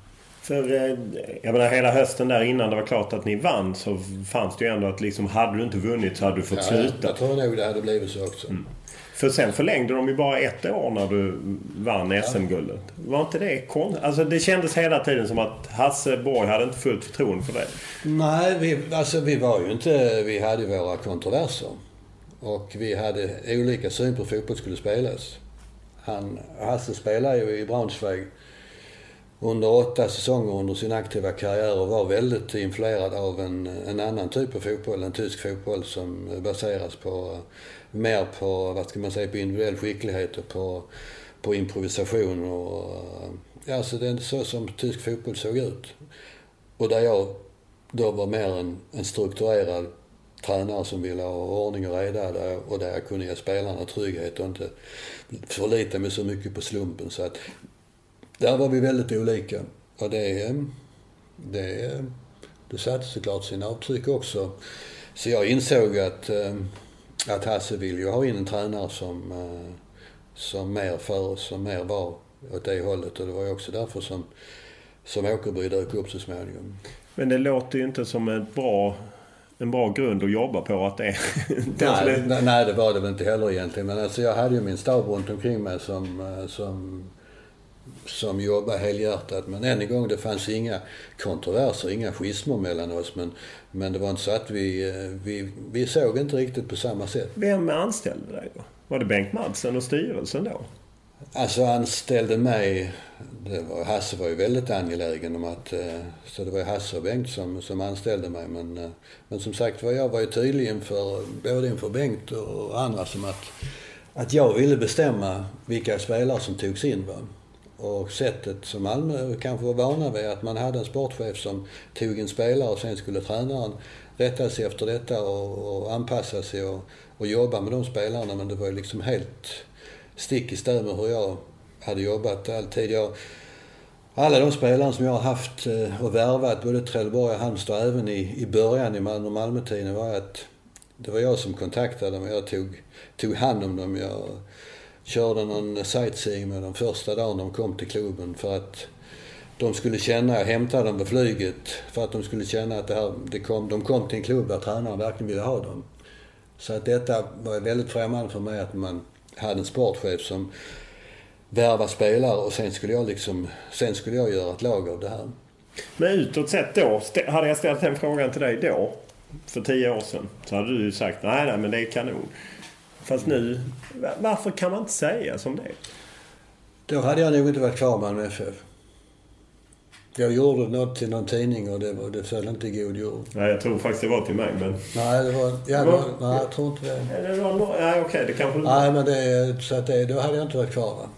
För eh, jag menar hela hösten där innan det var klart att ni vann så fanns det ju ändå att liksom hade du inte vunnit så hade du fått ja, sluta. Jag tror nog det hade blivit så också. Mm. För sen förlängde de ju bara ett år när du vann SM-guldet. Var inte det konstigt? Alltså det kändes hela tiden som att Hasse Borg hade inte fullt förtroende för det. Nej, vi, alltså vi var ju inte... Vi hade ju våra kontroverser. Och vi hade olika syn på hur fotboll skulle spelas. Han, Hasse spelade ju i Braunschweig under åtta säsonger under sin aktiva karriär och var väldigt influerad av en, en annan typ av fotboll, en tysk fotboll som baseras på mer på, vad ska man säga, på individuell skicklighet och på, på improvisation och... Ja, så det är så som tysk fotboll såg ut. Och där jag då var mer en, en strukturerad tränare som ville ha ordning och reda där, och där jag kunde ge spelarna trygghet och inte förlita mig så mycket på slumpen. Så att där var vi väldigt olika. Och det, det, det satte såklart sina avtryck också. Så jag insåg att, eh, att Hasse vill ju ha in en tränare som, eh, som mer för oss, som mer var åt det hållet. Och det var ju också därför som, som Åkerby dök upp så småningom. Men det låter ju inte som ett bra en bra grund att jobba på att det är... nej, det... nej, det var det väl inte heller egentligen. Men alltså jag hade ju min stab runt omkring mig som, eh, som som jobbade helhjärtat. Men än en gång, det fanns inga kontroverser, inga schismer mellan oss. Men, men det var inte så att vi, eh, vi, vi såg inte riktigt på samma sätt. Vem anställde dig då? Var det Bengt Madsen och styrelsen då? Alltså anställde mig, det var, Hasse var ju väldigt angelägen om att, eh, så det var Hasse och Bengt som, som anställde mig. Men, eh, men som sagt var jag var ju tydlig inför, både inför Bengt och andra som att, att jag ville bestämma vilka spelare som togs in. Va? Och sättet som Malmö kanske var vana vid, att man hade en sportchef som tog en spelare och sen skulle tränaren rätta sig efter detta och, och anpassa sig och, och jobba med de spelarna. Men det var ju liksom helt stick i stäv med hur jag hade jobbat alltid. Jag, alla de spelare som jag har haft eh, och värvat, både Trelleborg och Halmstad, även i, i början i Malmö, och Malmötiden, var att det var jag som kontaktade dem. Jag tog, tog hand om dem. Jag, körde någon sightseeing med dem första dagen de kom till klubben för att de skulle känna, jag hämtade dem på flyget för att de skulle känna att det här, det kom, de kom till en klubb där tränaren verkligen ville ha dem. Så att detta var väldigt främmande för mig att man hade en sportchef som värva spelare och sen skulle jag liksom, sen skulle jag göra ett lag av det här. Men utåt sett då, hade jag ställt den frågan till dig då, för tio år sedan, så hade du ju sagt nej, nej men det är kanon. Fast nu, varför kan man inte säga som det? Då hade jag nog inte varit kvar med Malmö FF. Jag gjorde något till någon tidning och det, var, det föll inte i god jord. Nej, jag tror faktiskt det var till mig, men... Nej, det var... Ja, det var, nej, jag tror inte det. det var, nej, okej, okay, det kanske... Nej, men det... Så att det, då hade jag inte varit kvar, va?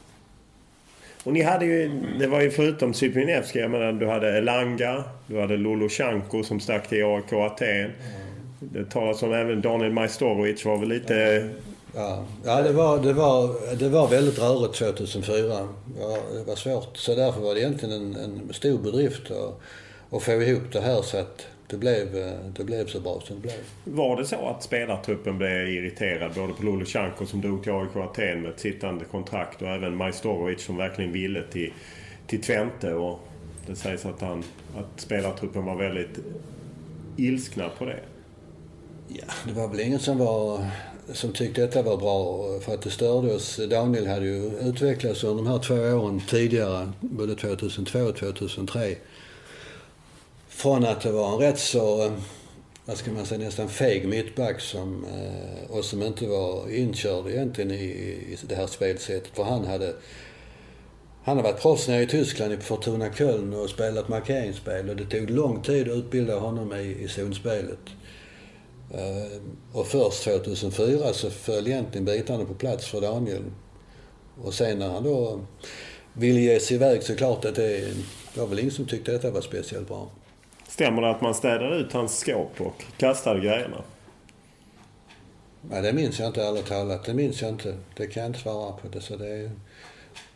Och ni hade ju... Det var ju förutom Cyprinevski, jag menar, du hade Elanga, du hade Lolo Chanko som stack till AIK Aten. Det talas om även Daniel Majstorovic var väl lite Ja, ja det, var, det, var, det var väldigt rörigt 2004. Ja, det var svårt. Så därför var det egentligen en, en stor bedrift att, få ihop det här så att det blev, det blev så bra som det blev. Var det så att spelartruppen blev irriterad både på Lulushanko som drog till AIK Aten med ett sittande kontrakt och även Majstorovic som verkligen ville till, till Twente och det sägs att, han, att spelartruppen var väldigt ilskna på det? Ja, det var väl ingen som var som tyckte detta var bra för att det störde oss. Daniel hade ju utvecklats under de här två åren tidigare, både 2002 och 2003. Från att det var en rätt så, vad ska man säga, nästan feg mittback som, eh, och som inte var inkörd egentligen i, i det här spelsättet. För han hade han har varit proffs nere i Tyskland i Fortuna Köln och spelat markeringsspel och det tog lång tid att utbilda honom i, i zonspelet. Eh, och först 2004 så föll egentligen bitarna på plats för Daniel. Och sen när han då ville ge sig iväg så klart att det, det var väl ingen som tyckte detta var speciellt bra. Stämmer det att man städade ut hans skåp och kastade grejerna? Nej, det minns jag inte ärligt talat. Det minns jag inte. Det kan jag inte svara på. Det, så det,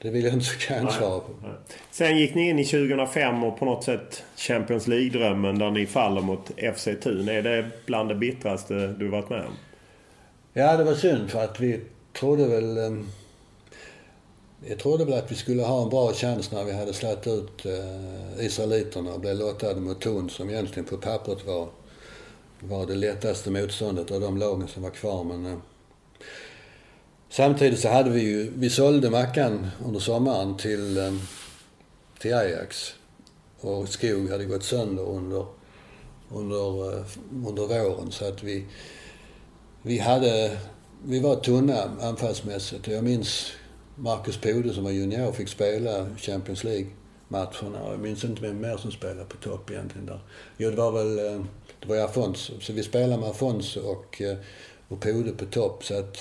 det vill jag inte, kan jag svara på. Sen gick ni in i 2005 och på något sätt Champions League-drömmen där ni faller mot FC Thun. Är det bland det bittraste du varit med om? Ja, det var synd för att vi trodde väl... Eh, jag trodde väl att vi skulle ha en bra chans när vi hade släppt ut eh, israeliterna och blev lottade mot Thun som egentligen på pappret var, var det lättaste motståndet av de lagen som var kvar. Men, eh, samtidigt så hade vi ju, vi sålde Mackan under sommaren till, eh, till Ajax. Och Skog hade gått sönder under, under, eh, under våren så att vi, vi hade, vi var tunna anfallsmässigt. Jag minns Marcus Pode som var junior fick spela Champions League-matcherna. Jag minns inte vem mer som spelade på topp egentligen där. Jo, det var väl eh, det var Afonso. Så vi spelade med Afonso och, och Pode på topp. Så att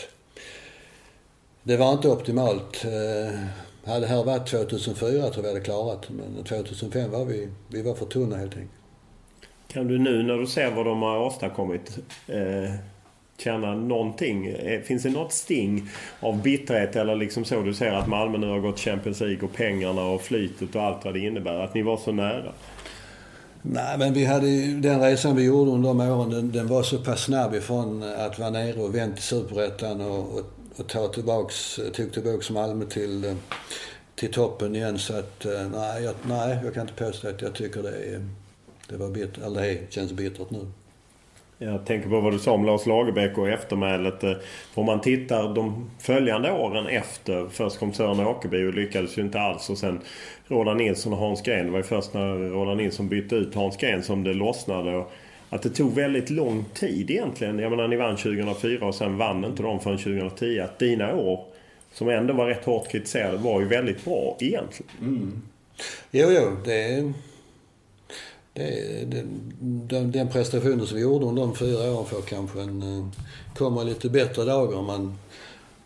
det var inte optimalt. Eh, hade det här varit 2004 tror jag vi hade klarat Men 2005 var vi, vi var för tunna helt enkelt. Kan du nu när du ser vad de har åstadkommit eh, känna någonting? Eh, finns det något sting av bitterhet eller liksom så du ser att Malmö nu har gått Champions League och pengarna och flytet och allt vad det innebär? Att ni var så nära? Nej, men vi hade den resan vi gjorde under de åren, den, den var så pass snabb ifrån att vara nere och vänt till Superettan och, och, och ta tillbaks, tog tillbaks Malmö till, till toppen igen. Så att eh, nej jag, nej, jag kan inte påstå att jag tycker det, det var bittert, eller det känns bittert nu. Jag tänker på vad du sa om Lars Lagerbäck och eftermälet. Eh, om man tittar de följande åren efter. Först kom Sören Åkerby och lyckades ju inte alls. Och sen Roland Nilsson och Hans Gren. Det var ju först när Roland Nilsson bytte ut Hans Gren som det lossnade. Och att det tog väldigt lång tid egentligen. Jag menar ni vann 2004 och sen vann inte de förrän 2010. Att dina år, som ändå var rätt hårt kritiserade, var ju väldigt bra egentligen. Mm. Jo, jo. Det det, den, den prestationen som vi gjorde under de fyra åren får kanske en, eh, kommer lite bättre dagar om man,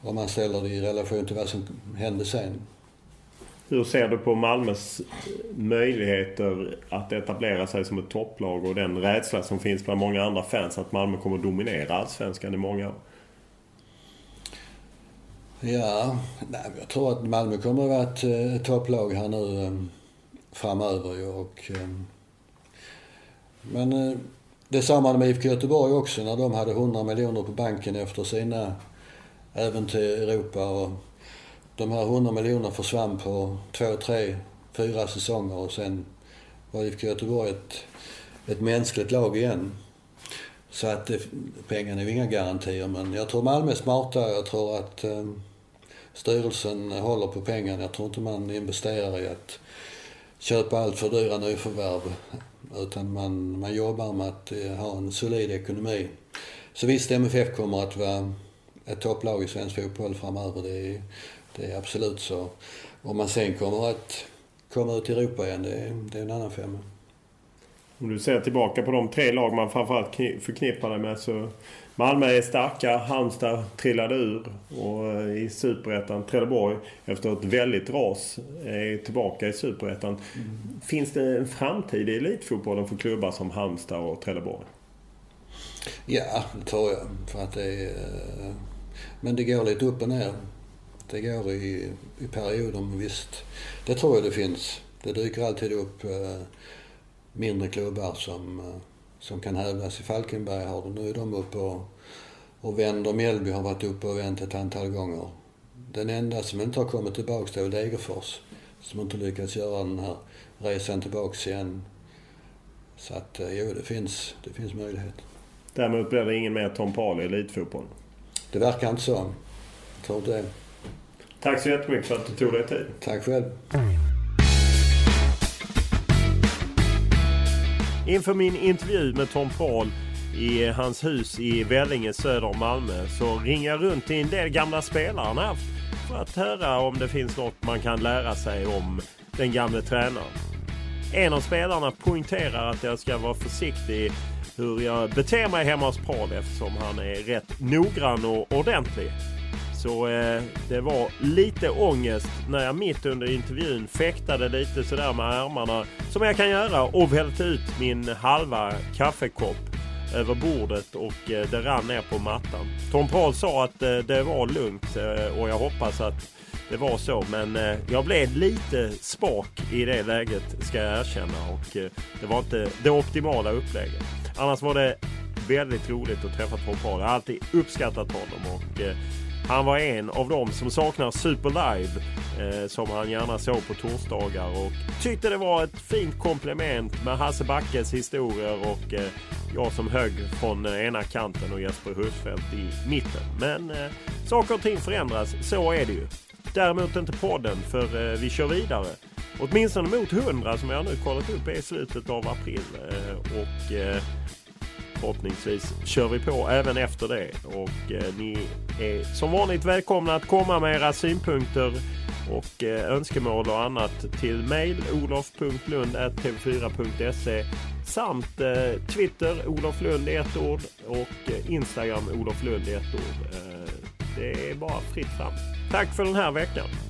om man ställer det i relation till vad som hände sen. Hur ser du på Malmös möjligheter att etablera sig som ett topplag och den rädsla som finns bland många andra fans att Malmö kommer att dominera allsvenskan i många år? Ja, nej, jag tror att Malmö kommer att vara ett, eh, ett topplag här nu eh, framöver. Och, eh, men det samma med IFK Göteborg också när de hade 100 miljoner på banken efter sina äventyr i Europa. Och de här 100 miljonerna försvann på två, tre, fyra säsonger och sen var IFK Göteborg ett, ett mänskligt lag igen. Så att det, pengarna är ju inga garantier men jag tror Malmö är smarta. Jag tror att eh, styrelsen håller på pengarna. Jag tror inte man investerar i att köpa allt för dyra nyförvärv. Utan man, man jobbar med att eh, ha en solid ekonomi. Så visst, MFF kommer att vara ett topplag i svensk fotboll framöver. Det är, det är absolut så. Om man sen kommer att komma ut i Europa igen, det är, det är en annan femma. Om du ser tillbaka på de tre lag man framförallt förknippar dig med så Malmö är starka, Halmstad trillade ur och eh, i Superettan Trelleborg efter ett väldigt ras är tillbaka i Superettan. Mm. Finns det en framtid i elitfotbollen för klubbar som Halmstad och Trelleborg? Ja, det tror jag. För att det är, eh, men det går lite upp och ner. Det går i, i perioder, men visst. Det tror jag det finns. Det dyker alltid upp eh, mindre klubbar som som kan hävdas i Falkenberg har det. Nu är de uppe och, och vänder. Mjällby har varit uppe och vänt ett antal gånger. Den enda som inte har kommit tillbaks det är Degerfors. Som inte lyckats göra den här resan tillbaks igen. Så att eh, jo, det finns, det finns möjlighet. Däremot blir det ingen mer Tom Paul i elitfotboll? Det verkar inte så. Jag tror det. Tack så jättemycket för att du tog dig tid. Tack själv. Inför min intervju med Tom Paul i hans hus i Vellinge söder om Malmö så ringer jag runt till en del gamla spelare han haft för att höra om det finns något man kan lära sig om den gamle tränaren. En av spelarna poängterar att jag ska vara försiktig hur jag beter mig hemma hos Paul eftersom han är rätt noggrann och ordentlig. Så eh, det var lite ångest när jag mitt under intervjun fäktade lite sådär med armarna som jag kan göra och välte ut min halva kaffekopp över bordet och eh, det rann ner på mattan. Tom Paul sa att eh, det var lugnt eh, och jag hoppas att det var så men eh, jag blev lite spak i det läget ska jag erkänna och eh, det var inte det optimala upplägget. Annars var det väldigt roligt att träffa Tom Paul. Jag har alltid uppskattat honom och eh, han var en av dem som saknar Super Live eh, som han gärna såg på torsdagar och tyckte det var ett fint komplement med Hasse Backes historier och eh, jag som högg från ena kanten och Jesper Husfeldt i mitten. Men eh, saker och ting förändras, så är det ju. Däremot inte podden för eh, vi kör vidare. Åtminstone mot 100 som jag nu kollat upp är i slutet av april. Eh, och eh, Förhoppningsvis kör vi på även efter det. Och eh, ni är som vanligt välkomna att komma med era synpunkter och eh, önskemål och annat till mail olof.lund.tv4.se samt eh, Twitter Olof Lund i ett ord och eh, Instagram Olof Lund i ett ord. Eh, det är bara fritt fram. Tack för den här veckan!